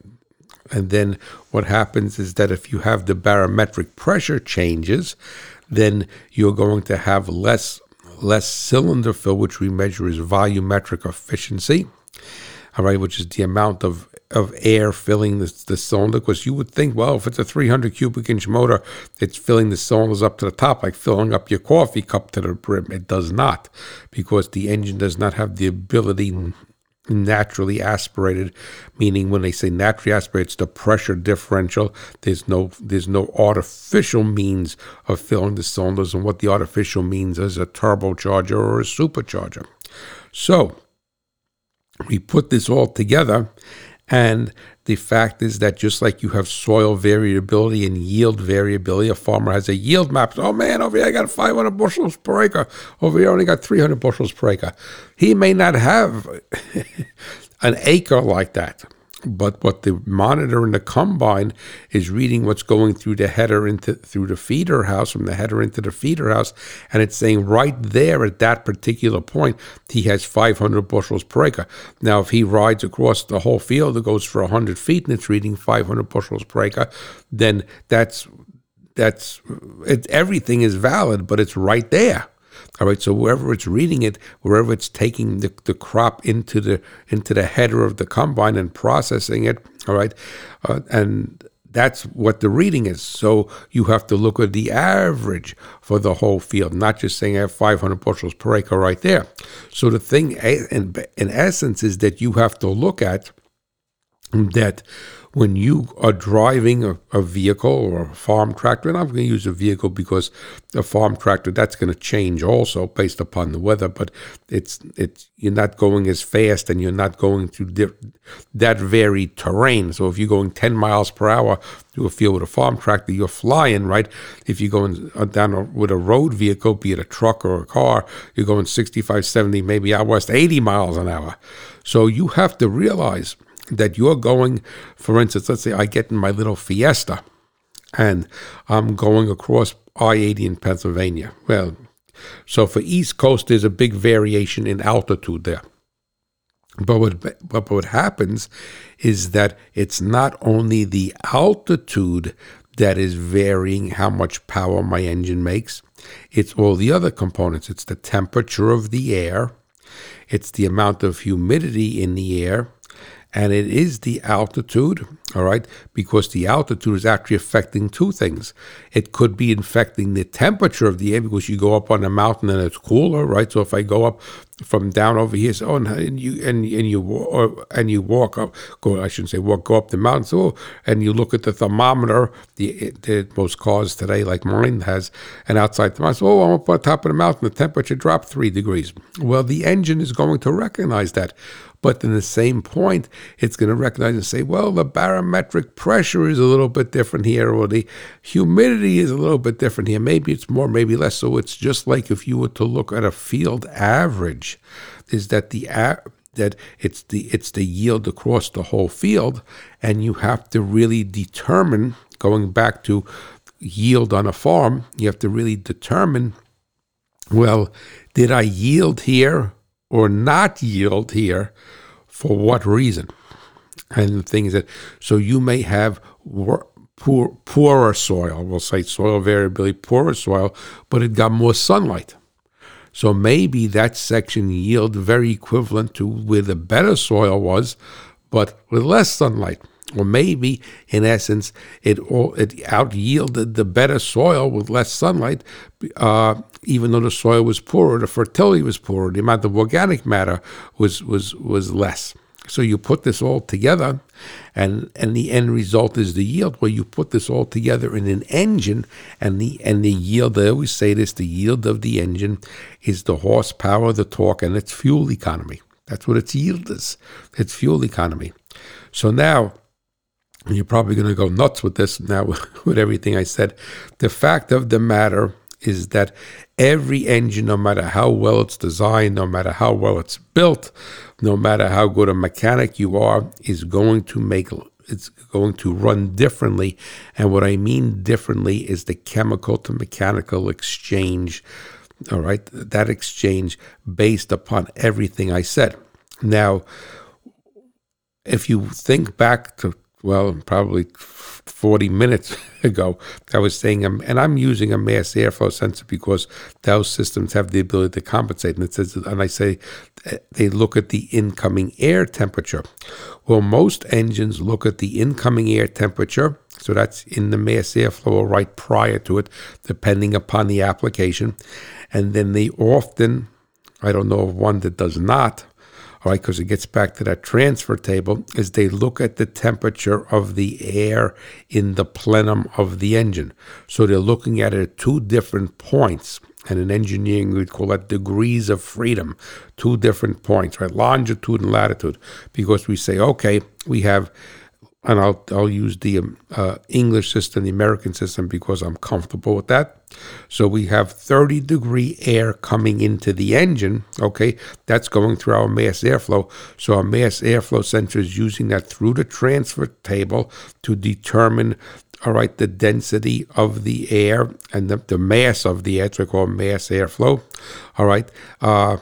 and then what happens is that if you have the barometric pressure changes, then you're going to have less less cylinder fill, which we measure as volumetric efficiency. All right, which is the amount of of air filling the, the cylinder because you would think, well, if it's a 300 cubic inch motor, it's filling the cylinders up to the top, like filling up your coffee cup to the brim. It does not because the engine does not have the ability naturally aspirated meaning when they say naturally aspirated it's the pressure differential. There's no there's no artificial means of filling the cylinders and what the artificial means is a turbocharger or a supercharger. So we put this all together and the fact is that just like you have soil variability and yield variability, a farmer has a yield map. Oh man, over here I got 500 bushels per acre. Over here I only got 300 bushels per acre. He may not have an acre like that. But what the monitor in the combine is reading what's going through the header into through the feeder house, from the header into the feeder house, and it's saying right there at that particular point he has 500 bushels per acre. Now, if he rides across the whole field, it goes for 100 feet, and it's reading 500 bushels per acre, then that's that's it, everything is valid, but it's right there All right, so wherever it's reading it, wherever it's taking the, the crop into the into the header of the combine and processing it, all right, uh, and that's what the reading is. So you have to look at the average for the whole field, not just saying I have 500 bushels per acre right there. So the thing, in, in essence, is that you have to look at that when you are driving a, a, vehicle or a farm tractor, and I'm going to use a vehicle because a farm tractor that's going to change also based upon the weather, but it's it's you're not going as fast and you're not going through di- that varied terrain. So if you're going 10 miles per hour to a field with a farm tractor, you're flying, right? If you're going uh, down with a road vehicle, be it a truck or a car, you're going 65, 70, maybe out west 80 miles an hour. So you have to realize that you're going, for instance, let's say I get in my little Fiesta and I'm going across I 80 in Pennsylvania. Well, so for East Coast, there's a big variation in altitude there. But what, but what happens is that it's not only the altitude that is varying how much power my engine makes, it's all the other components. It's the temperature of the air, it's the amount of humidity in the air, and it is the altitude, all right, because the altitude is actually affecting two things. It could be affecting the temperature of the air because you go up on a mountain and it's cooler, right? So if I go up from down over here, so, and you and and you or, and you walk up, go I shouldn't say walk, go up the mountain, so and you look at the thermometer. The, the most cars today, like mine, has an outside thermometer. So, oh, I'm up on top of the mountain, the temperature dropped three degrees. Well, the engine is going to recognize that. But in the same point, it's going to recognize and say, well, the barometric pressure is a little bit different here, or the humidity is a little bit different here. Maybe it's more, maybe less. So it's just like if you were to look at a field average, is that the that it's the it's the yield across the whole field, and you have to really determine going back to yield on a farm, you have to really determine well, did I yield here or not yield here for what reason? And the thing is that so you may have poor, poorer soil, we'll say soil variability, poorer soil, but it got more sunlight. So maybe that section yield very equivalent to where the better soil was, but with less sunlight. Or maybe, in essence, it all, it out yielded the better soil with less sunlight, uh, even though the soil was poorer, the fertility was poorer, the amount of organic matter was was was less. So you put this all together, and and the end result is the yield. Where you put this all together in an engine, and the and the yield. I always say this: the yield of the engine is the horsepower, the torque, and its fuel economy. That's what its yield is. Its fuel economy. So now you're probably going to go nuts with this now, with everything I said. The fact of the matter is that every engine, no matter how well it's designed, no matter how well it's built, no matter how good a mechanic you are, is going to make it's going to run differently. And what I mean differently is the chemical to mechanical exchange. All right, that exchange based upon everything I said. Now, if you think back to well, probably 40 minutes ago, I was saying, um, and I'm using a mass airflow sensor because those systems have the ability to compensate. And it says, and I say, eh, they look at the incoming air temperature. Well, most engines look at the incoming air temperature. So that's in the mass airflow or right prior to it, depending upon the application. And then they often, I don't know of one that does not, right? Because it gets back to that transfer table, is they look at the temperature of the air in the plenum of the engine. So they're looking at it at two different points. And in engineering, we'd call that degrees of freedom, two different points, right? Longitude and latitude. Because we say, okay, we have and I'll I'll use the um, uh, English system, the American system, because I'm comfortable with that. So we have 30 degree air coming into the engine. Okay, that's going through our mass airflow. So our mass airflow sensor is using that through the transfer table to determine. All right, the density of the air and the, the mass of the air, so we call mass airflow. All right, uh,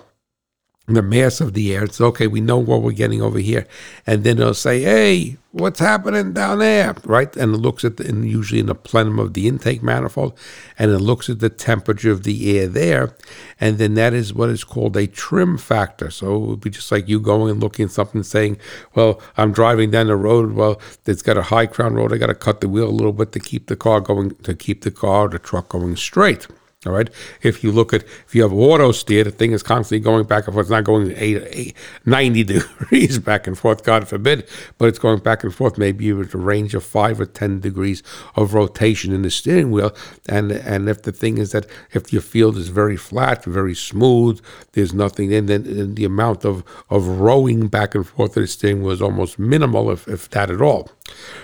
the mass of the air. It's okay, we know what we're getting over here. And then it'll say, hey, what's happening down there? Right? And it looks at, the, and usually in the plenum of the intake manifold, and it looks at the temperature of the air there. And then that is what is called a trim factor. So it would be just like you going and looking at something saying, well, I'm driving down the road. Well, it's got a high crown road. I got to cut the wheel a little bit to keep the car going, to keep the car, the truck going straight. All right. If you look at, if you have auto steer, the thing is constantly going back and forth. It's not going eight, eight, 90 degrees back and forth, God forbid, but it's going back and forth maybe with a range of five or 10 degrees of rotation in the steering wheel. And, and if the thing is that if your field is very flat, very smooth, there's nothing, and then the amount of, of rowing back and forth of the steering wheel is almost minimal, if, if that at all.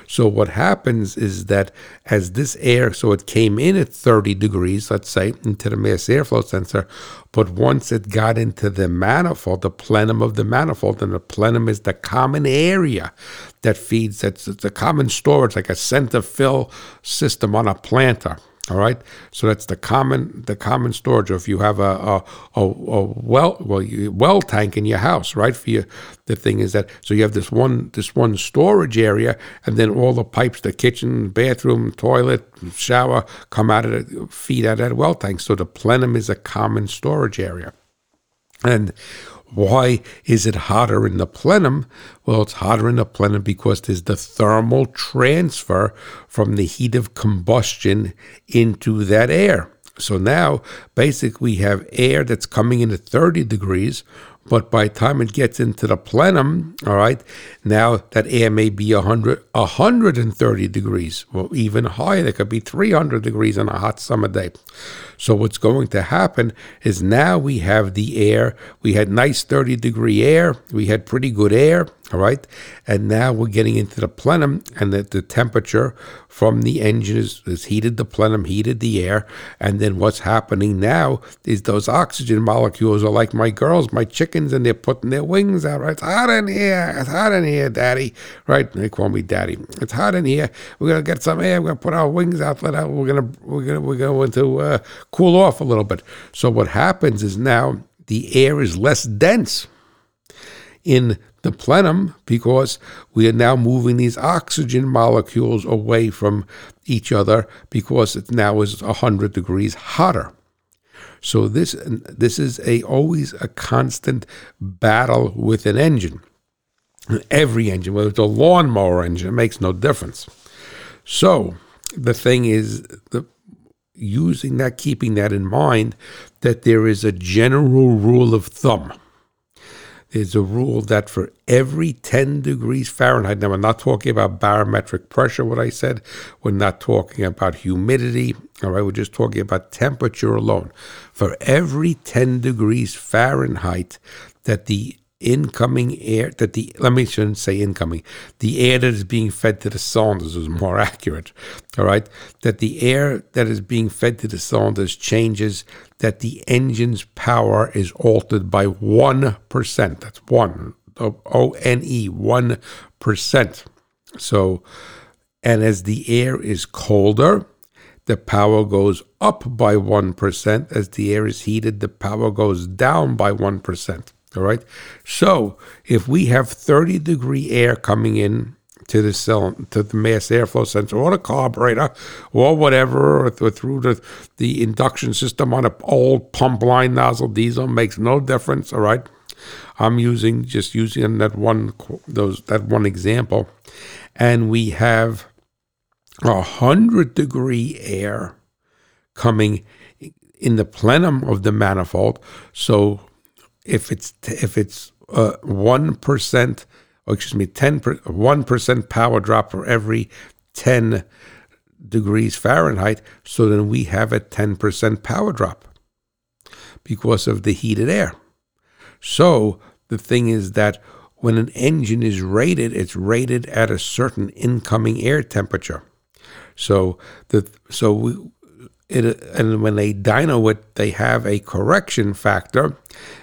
So what happens is that as this air, so it came in at 30 degrees, let's say, into the mass airflow sensor, but once it got into the manifold, the plenum of the manifold, and the plenum is the common area that feeds, it's a common storage, like a center fill system on a planter. All right, so that's the common the common storage. Or if you have a a, a, a well well you, well tank in your house, right? For you, the thing is that so you have this one this one storage area, and then all the pipes, the kitchen, bathroom, toilet, shower, come out of the feed out of that well tank. So the plenum is a common storage area, and why is it hotter in the plenum? Well, it's hotter in the plenum because there's the thermal transfer from the heat of combustion into that air. So now, basically, we have air that's coming in at 30 degrees, but by the time it gets into the plenum, all right, now that air may be 100, 130 degrees, well, even higher. It could be 300 degrees on a hot summer day. So what's going to happen is now we have the air. We had nice 30 degree air. We had pretty good air. All right. And now we're getting into the plenum, and that the temperature from the engine is, is heated the plenum, heated the air. And then what's happening now is those oxygen molecules are like my girls, my chickens, and they're putting their wings out. Right. It's hot in here. It's hot in here, Daddy. Right. They call me Daddy. It's hot in here. We're gonna get some air. We're gonna put our wings out. Let out. We're gonna we're gonna we're going to uh, cool off a little bit. So what happens is now the air is less dense in the plenum because we are now moving these oxygen molecules away from each other because it now is 100 degrees hotter. So this this is a always a constant battle with an engine. Every engine, whether it's a lawnmower engine, it makes no difference. So the thing is the using that, keeping that in mind, that there is a general rule of thumb there's a rule that for every 10 degrees Fahrenheit, now we're not talking about barometric pressure, what I said, we're not talking about humidity, all right, we're just talking about temperature alone. For every 10 degrees Fahrenheit that the incoming air that the let me shouldn't say incoming the air that is being fed to the cylinders is more accurate all right? That the air that is being fed to the cylinders changes that the engine's power is altered by 1% that's 1 o n e 1% so and as the air is colder the power goes up by 1% as the air is heated the power goes down by 1% all right. So if we have 30 degree air coming in to the cell, to the mass airflow sensor or the carburetor or whatever, or, through the, the induction system on an old pump line nozzle diesel, makes no difference. All right. I'm using just using that one those that one example, and we have a hundred degree air coming in the plenum of the manifold. So if it's if it's uh, one percent, or excuse me, ten one percent power drop for every ten degrees Fahrenheit, so then we have a ten percent power drop because of the heated air. So the thing is that when an engine is rated, it's rated at a certain incoming air temperature. So the so we, it, and when they dyno it, they have a correction factor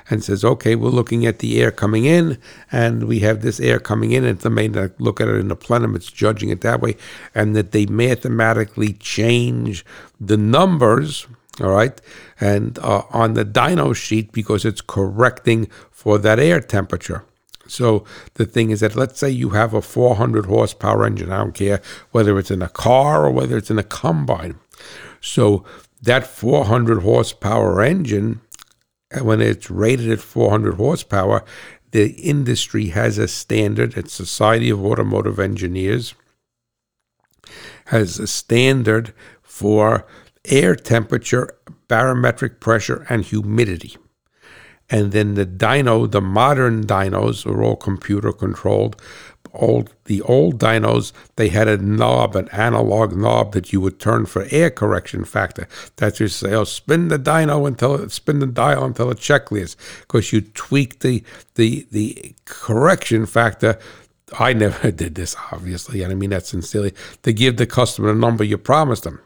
and says, okay, we're looking at the air coming in, and we have this air coming in, and the main look at it in the plenum, it's judging it that way, and that they mathematically change the numbers, all right, and uh, on the dyno sheet because it's correcting for that air temperature. So the thing is that let's say you have a 400 horsepower engine. I don't care whether it's in a car or whether it's in a combine. So that 400 horsepower engine, uh, when it's rated at 400 horsepower, the industry has a standard. It's Society of Automotive Engineers has a standard for air temperature, barometric pressure, and humidity. And then the dyno, the modern dynos are all computer controlled. Old the old dynos, they had a knob, an analog knob that you would turn for air correction factor. That's just say, oh, spin the dyno until it spin the dial until it check clears, because you tweak the the the correction factor I never did this, obviously, and I mean that sincerely, to give the customer the number you promised them.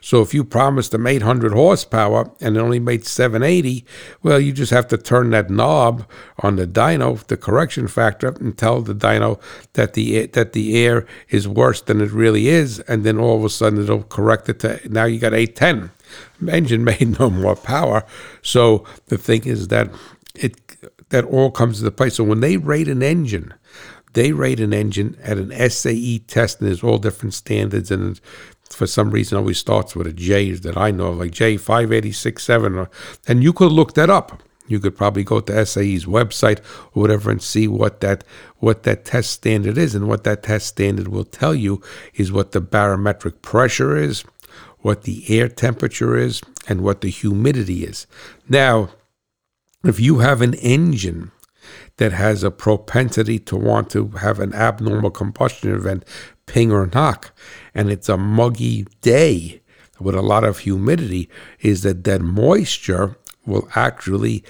So if you promised them 800 horsepower and it only made 780, well, you just have to turn that knob on the dyno, the correction factor, and tell the dyno that the that the air is worse than it really is, and then all of a sudden it'll correct it to now you got 810. Engine made no more power, so the thing is that it that all comes into play. So when they rate an engine, they rate an engine at an SAE test, and there's all different standards, and for some reason always starts with a J that I know like J5867. And you could look that up. You could probably go to SAE's website or whatever and see what that what that test standard is. And what that test standard will tell you is what the barometric pressure is, what the air temperature is, and what the humidity is. Now, if you have an engine that has a propensity to want to have an abnormal combustion event, ping or knock, and it's a muggy day with a lot of humidity, is that that moisture will actually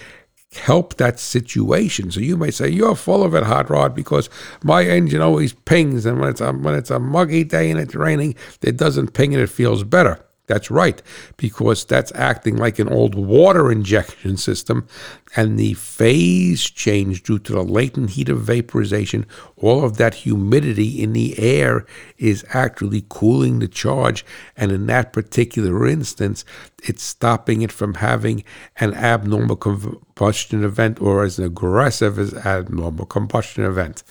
help that situation. So you may say you're full of it, hot rod, because my engine always pings, and when it's a, when it's a muggy day and it's raining, it doesn't ping and it feels better. That's right, because that's acting like an old water injection system, and the phase change due to the latent heat of vaporization, all of that humidity in the air is actually cooling the charge, and in that particular instance, it's stopping it from having an abnormal combustion event or as aggressive as abnormal combustion event.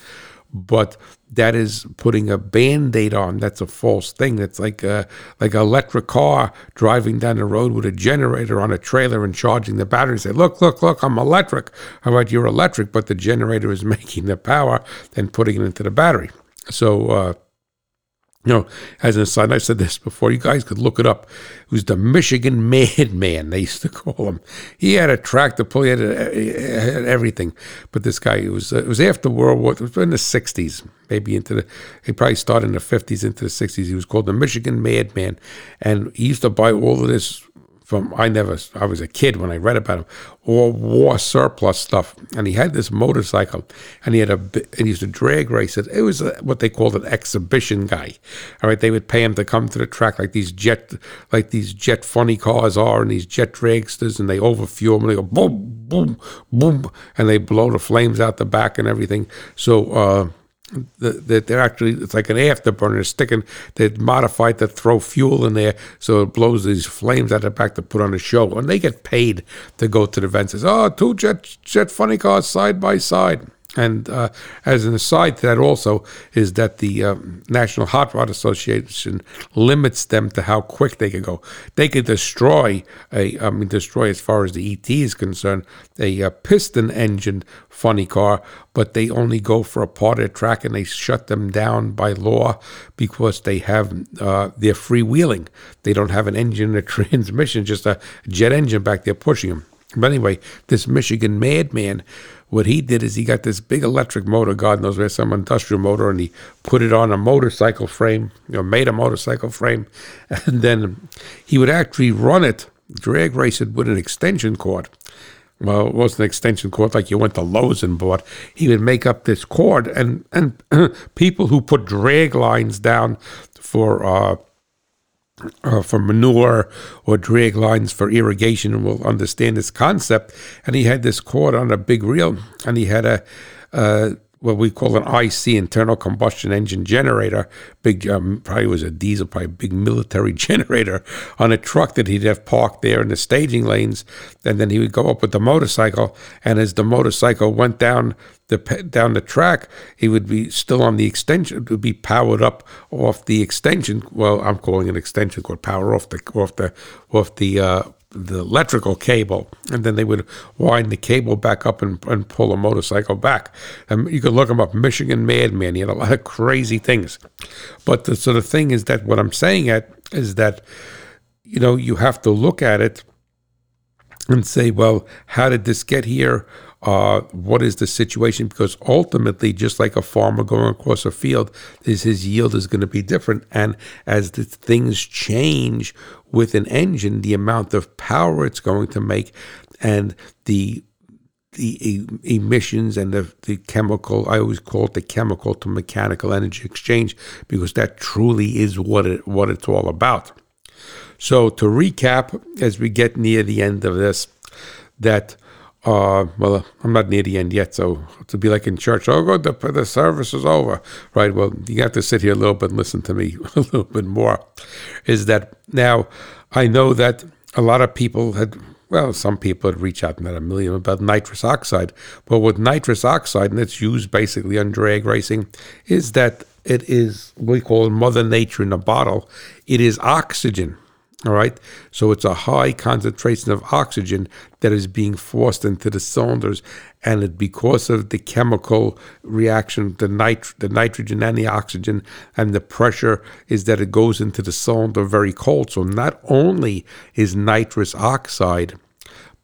But that is putting a band-aid on. That's a false thing. That's like a like an electric car driving down the road with a generator on a trailer and charging the battery and say look look look i'm electric. All right you're electric but the generator is making the power and putting it into the battery? So uh, you know, as an aside, I said this before. You guys could look it up. It was the Michigan Madman. They used to call him. He had a tractor pull. He had, a, he had everything. But this guy, it was uh, it was after World War. It was in the '60s, maybe into the. He probably started in the '50s into the '60s. He was called the Michigan Madman, and he used to buy all of this from I never I was a kid when I read about him, all war surplus stuff. And he had this motorcycle, and he had a and he used to drag race it. It was a, what they called an exhibition guy. All right, they would pay him to come to the track like these jet like these jet funny cars are, and these jet dragsters, and they overfuel them. And they go boom, boom, boom, and they blow the flames out the back and everything. So. uh that they're actually it's like an afterburner. Sticking they modified to throw fuel in there so it blows these flames out the back to put on a show. And they get paid to go to the events oh two jet jet funny cars side by side and uh, as an aside to that, also is that the um, National Hot Rod Association limits them to how quick they can go. They could destroy a, I mean, destroy as far as the ET is concerned, a, a piston engine funny car, but they only go for a part of the track and they shut them down by law because they have uh, they're freewheeling. They don't have an engine or transmission, just a jet engine back there pushing them. But anyway, this Michigan madman what he did is he got this big electric motor, God knows where, some industrial motor, and he put it on a motorcycle frame, you know, made a motorcycle frame, and then he would actually run it, drag race it with an extension cord. Well, it wasn't an extension cord like you went to Lowe's and bought. He would make up this cord, and and people who put drag lines down for uh, uh, for manure or drag lines for irrigation will understand this concept. And he had this cord on a big reel, and he had a uh, what we call an IC, internal combustion engine generator, big, um, probably was a diesel, probably a big military generator on a truck that he'd have parked there in the staging lanes. And then he would go up with the motorcycle. And as the motorcycle went down the down the track, he would be still on the extension. Would be powered up off the extension. Well, I'm calling it extension cord, power off the off the off the uh, the electrical cable, and then they would wind the cable back up and, and pull a motorcycle back. And you could look him up, Michigan Madman. He had a lot of crazy things. But the sort of thing is that what I'm saying at is that you know you have to look at it and say, well, how did this get here? Uh, what is the situation? Because ultimately, just like a farmer going across a field, is his yield is going to be different. And as the things change with an engine, the amount of power it's going to make, and the the emissions and the, the chemical i always call it the chemical to mechanical energy exchange because that truly is what it what it's all about so to recap as we get near the end of this that uh, well, I'm not near the end yet, so to be like in church, oh, good, the, the service is over, right? Well, you have to sit here a little bit and listen to me a little bit more. Is that now I know that a lot of people had, well, some people had reached out, not a million, about nitrous oxide. But with nitrous oxide, and it's used basically on drag racing, is that it is, we call Mother Nature in a bottle. It is oxygen all right. So it's a high concentration of oxygen that is being forced into the cylinders. And it, because of the chemical reaction, the, nit- the nitrogen and the oxygen and the pressure, is that it goes into the cylinder very cold. So not only is nitrous oxide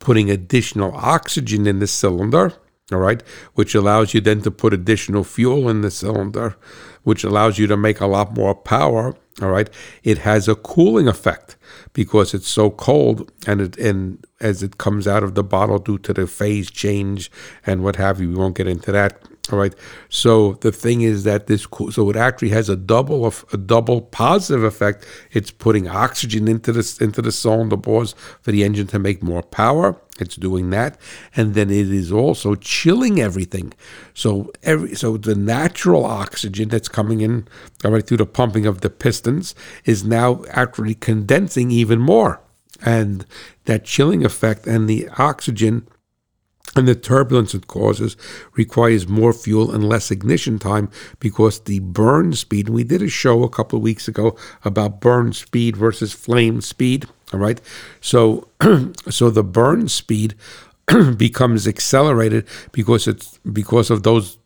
putting additional oxygen in the cylinder, all right, which allows you then to put additional fuel in the cylinder, which allows you to make a lot more power. All right, it has a cooling effect because it's so cold, and it and as it comes out of the bottle due to the phase change and what have you. We won't get into that. All right. So the thing is that this so it actually has a double of a double positive effect. It's putting oxygen into the into the cylinder bores for the engine to make more power. It's doing that, and then it is also chilling everything. So every so the natural oxygen that's coming in all right through the pumping of the pistons is now actually condensing even more, and that chilling effect and the oxygen and the turbulence it causes requires more fuel and less ignition time because the burn speed, we did a show a couple of weeks ago about burn speed versus flame speed. All right. So, so the burn speed becomes accelerated because it's because of those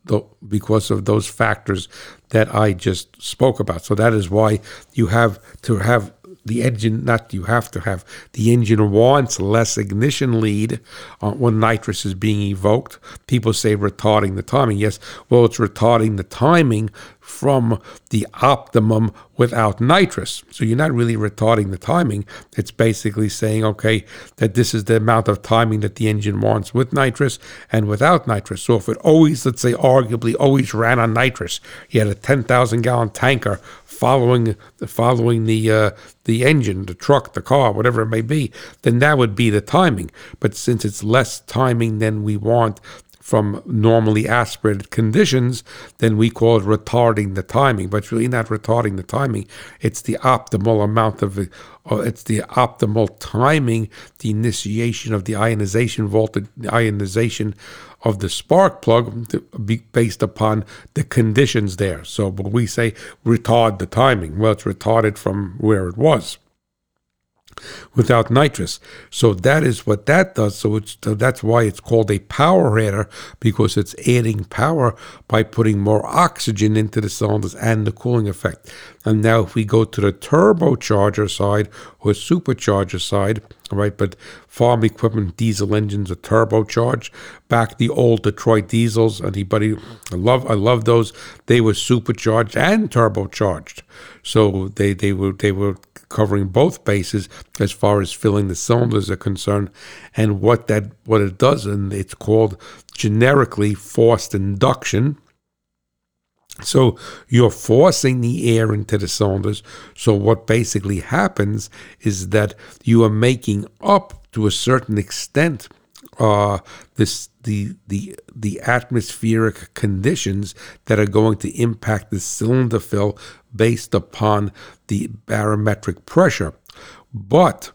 because of those factors that I just spoke about. So that is why you have to have the engine, not you have to have, the engine wants less ignition lead uh, when nitrous is being evoked. People say retarding the timing. Yes, well, it's retarding the timing from the optimum without nitrous. So you're not really retarding the timing. It's basically saying, okay, that this is the amount of timing that the engine wants with nitrous and without nitrous. So if it always, let's say, arguably always ran on nitrous, you had a 10,000 gallon tanker following following the uh, the engine, the truck, the car, whatever it may be, then that would be the timing. But since it's less timing than we want from normally aspirated conditions, then we call it retarding the timing. But it's really not retarding the timing. It's the optimal amount of, uh, it's the optimal timing, the initiation of the ionization voltage, ionization of the spark plug based upon the conditions there. So when we say retard the timing, well, it's retarded from where it was without nitrous. So that is what that does. So it's that's why it's called a power adder because it's adding power by putting more oxygen into the cylinders and the cooling effect. And now if we go to the turbocharger side or supercharger side, right? But farm equipment diesel engines are turbocharged. Back the old Detroit diesels, anybody I love I love those. They were supercharged and turbocharged. So they they were they were covering both bases as far as filling the cylinders are concerned. And what that what it does, and it's called generically forced induction. So you're forcing the air into the cylinders. So what basically happens is that you are making up to a certain extent uh, this the the the atmospheric conditions that are going to impact the cylinder fill based upon the barometric pressure. But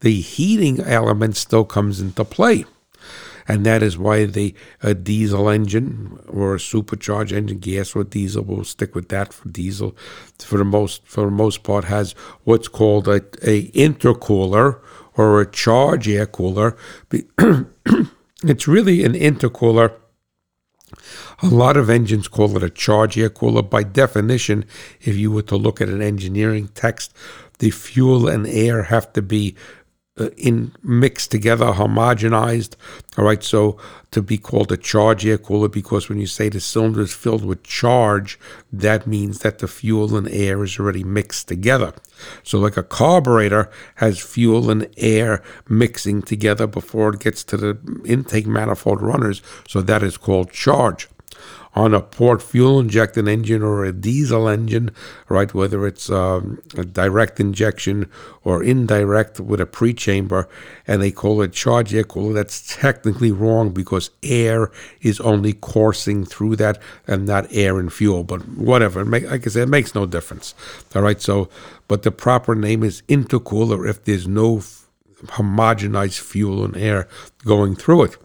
the heating element still comes into play. And that is why the a diesel engine or a supercharged engine, gas or diesel, we'll stick with that for diesel. For the most for the most part, has what's called a, a intercooler or a charge air cooler. it's really an intercooler. A lot of engines call it a charge air cooler. By definition, if you were to look at an engineering text, the fuel and air have to be uh, in mixed together, homogenized. All right, so to be called a charge air cooler because when you say the cylinder is filled with charge, that means that the fuel and air is already mixed together. So, like a carburetor has fuel and air mixing together before it gets to the intake manifold runners, so that is called charge on a port fuel injected engine or a diesel engine, right? Whether it's um, a direct injection or indirect with a pre-chamber, and they call it charge air cooler. That's technically wrong because air is only coursing through that and not air and fuel. But whatever, like I said, it makes no difference. All right. So, but the proper name is intercooler if there's no homogenized fuel and air going through it.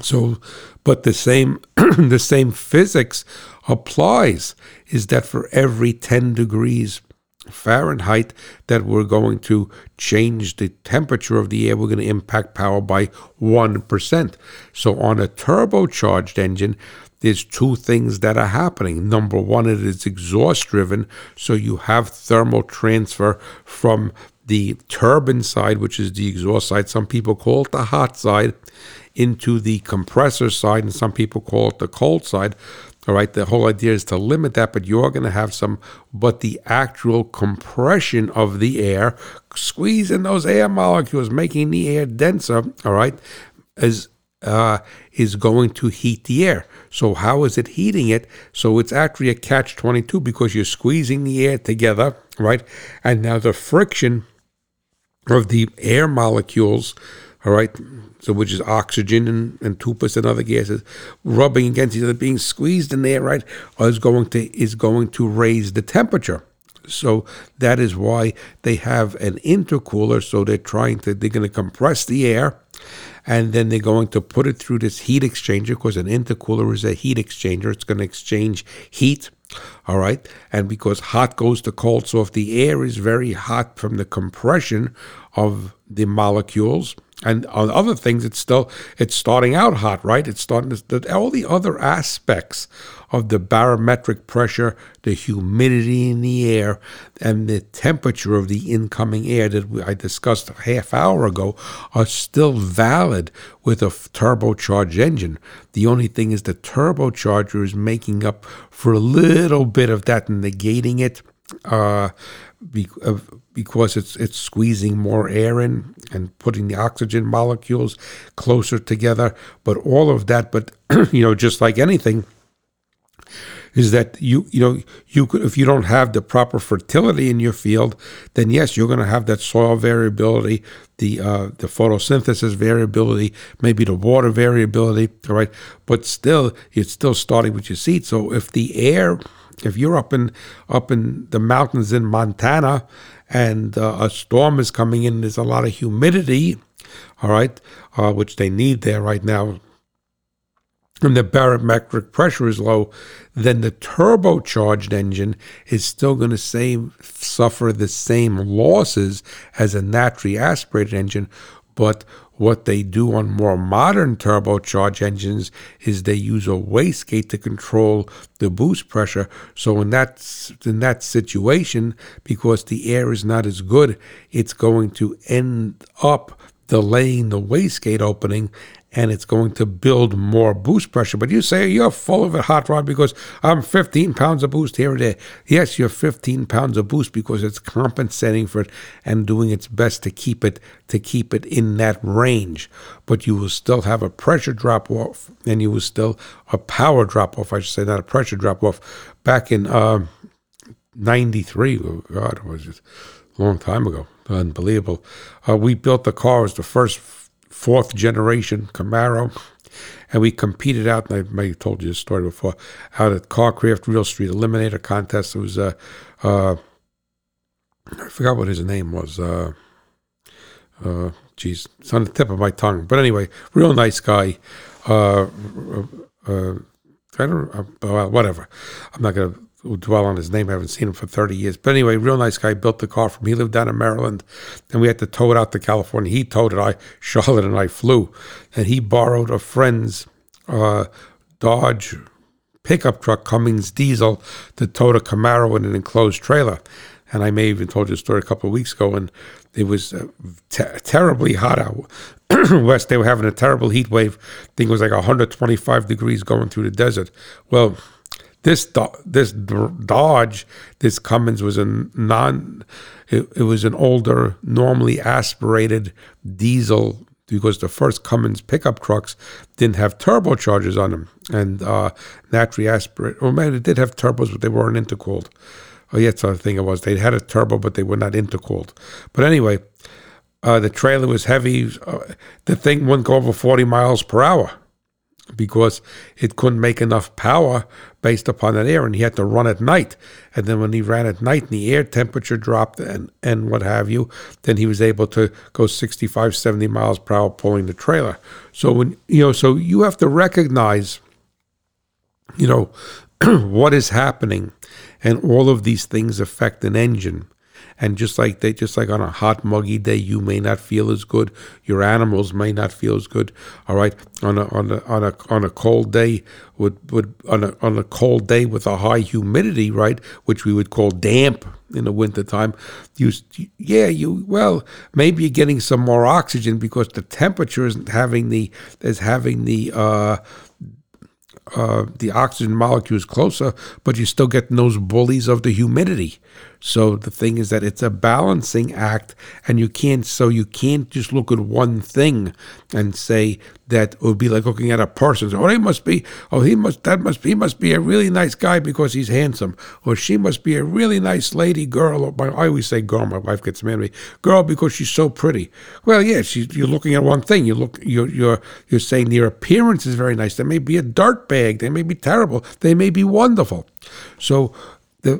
So, but the same the same physics applies. Is that for every ten degrees Fahrenheit that we're going to change the temperature of the air, we're going to impact power by one percent. So on a turbocharged engine, there's two things that are happening. Number one, it is exhaust driven, so you have thermal transfer from the turbine side, which is the exhaust side. Some people call it the hot side into the compressor side, and some people call it the cold side. All right, the whole idea is to limit that, but you're going to have some, but the actual compression of the air, squeezing those air molecules, making the air denser, all right, is uh, is going to heat the air. So how is it heating it? So it's actually a catch 22 because you're squeezing the air together, right? And now the friction of the air molecules, all right, so which is oxygen and, and two percent other gases rubbing against each other, being squeezed in there, right, is going to is going to raise the temperature. So that is why they have an intercooler. So they're trying to they're going to compress the air, and then they're going to put it through this heat exchanger because an intercooler is a heat exchanger. It's going to exchange heat all right. And because hot goes to cold, so if the air is very hot from the compression of the molecules, and on other things, it's still it's starting out hot, right? It's starting to, all the other aspects of the barometric pressure, the humidity in the air, and the temperature of the incoming air that I discussed a half hour ago are still valid with a turbocharged engine. The only thing is the turbocharger is making up for a little bit of that and negating it. Uh, because it's it's squeezing more air in and putting the oxygen molecules closer together. But all of that, but you know, just like anything, is that you you know you could if you don't have the proper fertility in your field, then yes, you're going to have that soil variability, the uh, the photosynthesis variability, maybe the water variability. Right, but still, it's still starting with your seed. So if the air if you're up in up in the mountains in Montana and uh, a storm is coming in, there's a lot of humidity, all right, uh, which they need there right now, and the barometric pressure is low, then the turbocharged engine is still going to suffer the same losses as a naturally aspirated engine, but what they do on more modern turbocharged engines is they use a wastegate to control the boost pressure. So in that in that situation, because the air is not as good, it's going to end up delaying the wastegate opening and it's going to build more boost pressure. But you say you're full of it, Hot Rod, because I'm 15 pounds of boost here and there. Yes, you're 15 pounds of boost because it's compensating for it and doing its best to keep it to keep it in that range. But you will still have a pressure drop off, and you will still a power drop off. I should say, not a pressure drop off. Back in uh, '93, oh God, it was just a long time ago. Unbelievable. Uh, we built the car. It was the first fourth generation Camaro. And we competed out, and I may have told you this story before, out at Car Craft Real Street Eliminator Contest. It was, uh, uh, I forgot what his name was. Uh, uh, geez, it's on the tip of my tongue. But anyway, real nice guy. Uh, uh, I don't, uh, well, whatever. I'm not going to dwell on his name. I haven't seen him for 30 years. But anyway, real nice guy. Built the car from. He lived down in Maryland, and we had to tow it out to California. He towed it. I Charlotte and I flew, and he borrowed a friend's uh, Dodge pickup truck, Cummins diesel, to tow the Camaro in an enclosed trailer. And I may have even told you a story a couple of weeks ago, and it was te- terribly hot out west. They were having a terrible heat wave. I think it was like 125 degrees going through the desert. Well, this this Dodge, this Cummins was a non. It, it was an older, normally aspirated diesel because the first Cummins pickup trucks didn't have turbochargers on them and uh, naturally aspirated. Well, man, it did have turbos, but they weren't intercooled. Oh, yeah, that's the thing it was. They had a turbo, but they were not intercooled. But anyway, uh, the trailer was heavy. Uh, the thing wouldn't go over 40 miles per hour because it couldn't make enough power based upon that air, and he had to run at night. And then when he ran at night and the air temperature dropped and, and what have you, then he was able to go 65, 70 miles per hour pulling the trailer. So when you know, so you have to recognize, you know, what is happening and all of these things affect an engine and just like they just like on a hot muggy day you may not feel as good. Your animals may not feel as good. All right? On a on a on a on a cold day would would on a on a cold day with a high humidity right which we would call damp in the wintertime you yeah you well maybe you're getting some more oxygen because the temperature isn't having the is having the uh uh, the oxygen molecules closer, but you're still getting those bullies of the humidity. So the thing is that it's a balancing act, and you can't. So you can't just look at one thing and say that it would be like looking at a person. oh, he must be. Oh, he must. That must. He must be a really nice guy because he's handsome, or she must be a really nice lady girl. Oh, my, I always say girl. My wife gets mad at me. Girl because she's so pretty. Well, yeah, she's. You're looking at one thing. You look. You're. You're. You're saying their appearance is very nice. They may be a dirt bag. They may be terrible. They may be wonderful. So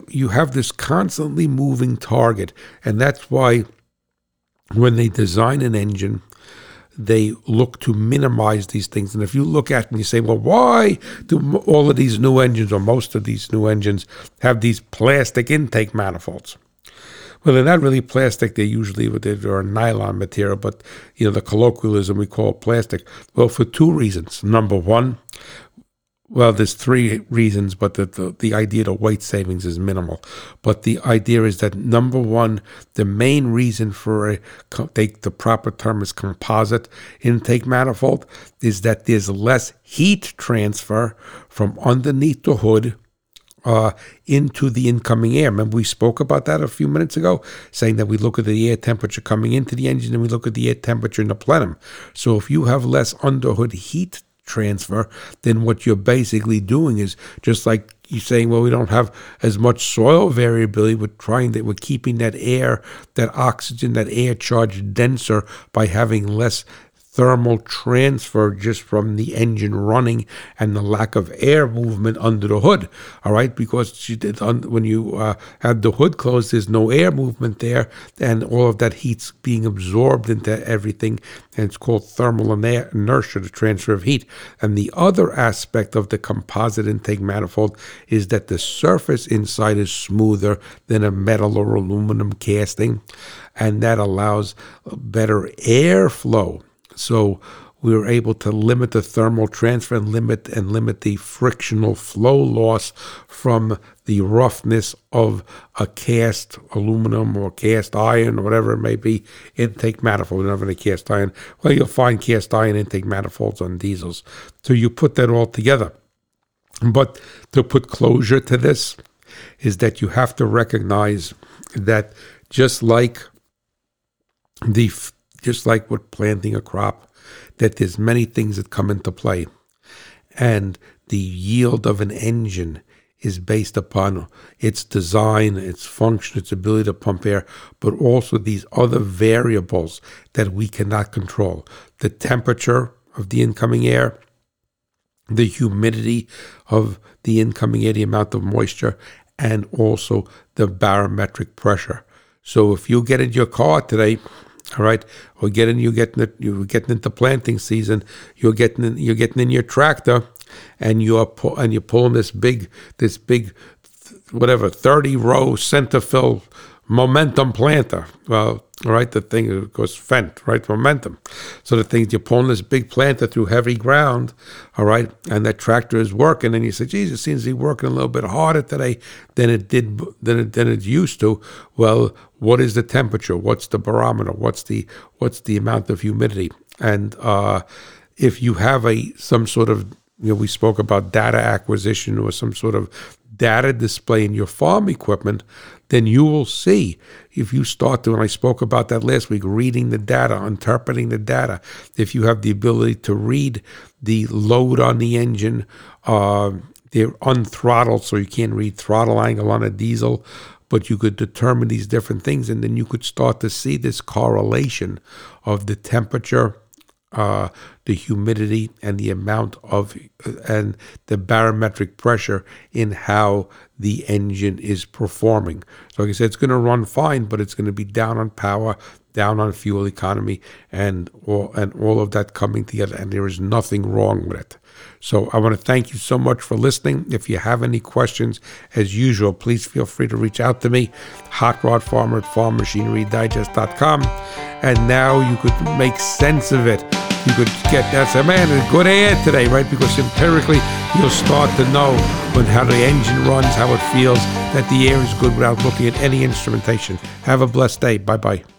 you have this constantly moving target, and that's why when they design an engine, they look to minimize these things. And if you look at and you say, well, why do all of these new engines or most of these new engines have these plastic intake manifolds? Well, they're not really plastic. They're usually they're nylon material, but you know the colloquialism we call plastic. Well, for two reasons. Number one, well, there's three reasons, but the, the, the idea of weight savings is minimal. But the idea is that number one, the main reason for a take the proper term is composite intake manifold is that there's less heat transfer from underneath the hood uh, into the incoming air. Remember, we spoke about that a few minutes ago, saying that we look at the air temperature coming into the engine and we look at the air temperature in the plenum. So if you have less underhood heat transfer, then what you're basically doing is just like you're saying, well, we don't have as much soil variability. We're trying that we're keeping that air, that oxygen, that air charge denser by having less thermal transfer just from the engine running and the lack of air movement under the hood. All right, because when you uh, have the hood closed, there's no air movement there, and all of that heat's being absorbed into everything, and it's called thermal inertia, the transfer of heat. And the other aspect of the composite intake manifold is that the surface inside is smoother than a metal or aluminum casting, and that allows better airflow so we were able to limit the thermal transfer and limit and limit the frictional flow loss from the roughness of a cast aluminum or cast iron or whatever it may be intake manifold. Never a cast iron. Well, you'll find cast iron intake manifolds on diesels. So you put that all together. But to put closure to this is that you have to recognize that just like the just like with planting a crop, that there's many things that come into play. And the yield of an engine is based upon its design, its function, its ability to pump air, but also these other variables that we cannot control. The temperature of the incoming air, the humidity of the incoming air, the amount of moisture, and also the barometric pressure. So if you get in your car today, all right, or getting you getting you're getting into planting season, you're getting in, you're getting in your tractor, and you're and you're pulling this big this big whatever thirty row center fill momentum planter. Well, right, the thing goes Fendt, right? Momentum. So the thing you're pulling this big planter through heavy ground, all right, and that tractor is working, and you say, "Geez, it seems to be working a little bit harder today than it did than it than it used to." Well, what is the temperature? What's the barometer? What's the what's the amount of humidity? And uh, if you have a some sort of you know, we spoke about data acquisition or some sort of data display in your farm equipment, then you will see if you start to, and I spoke about that last week, reading the data, interpreting the data, if you have the ability to read the load on the engine, uh, they're unthrottled, so you can't read throttle angle on a diesel, but you could determine these different things, and then you could start to see this correlation of the temperature uh, the humidity and the amount of and the barometric pressure in how the engine is performing. So, like I said, it's going to run fine, but it's going to be down on power, down on fuel economy, and all and all of that coming together. And there is nothing wrong with it. So I want to thank you so much for listening. If you have any questions, as usual, please feel free to reach out to me, Hot Rod Farmer at farmmachinerydigest.com. And now you could make sense of it you could get that's a man a good air today, right? Because empirically you'll start to know when how the engine runs, how it feels, that the air is good without looking at any instrumentation. Have a blessed day. Bye bye.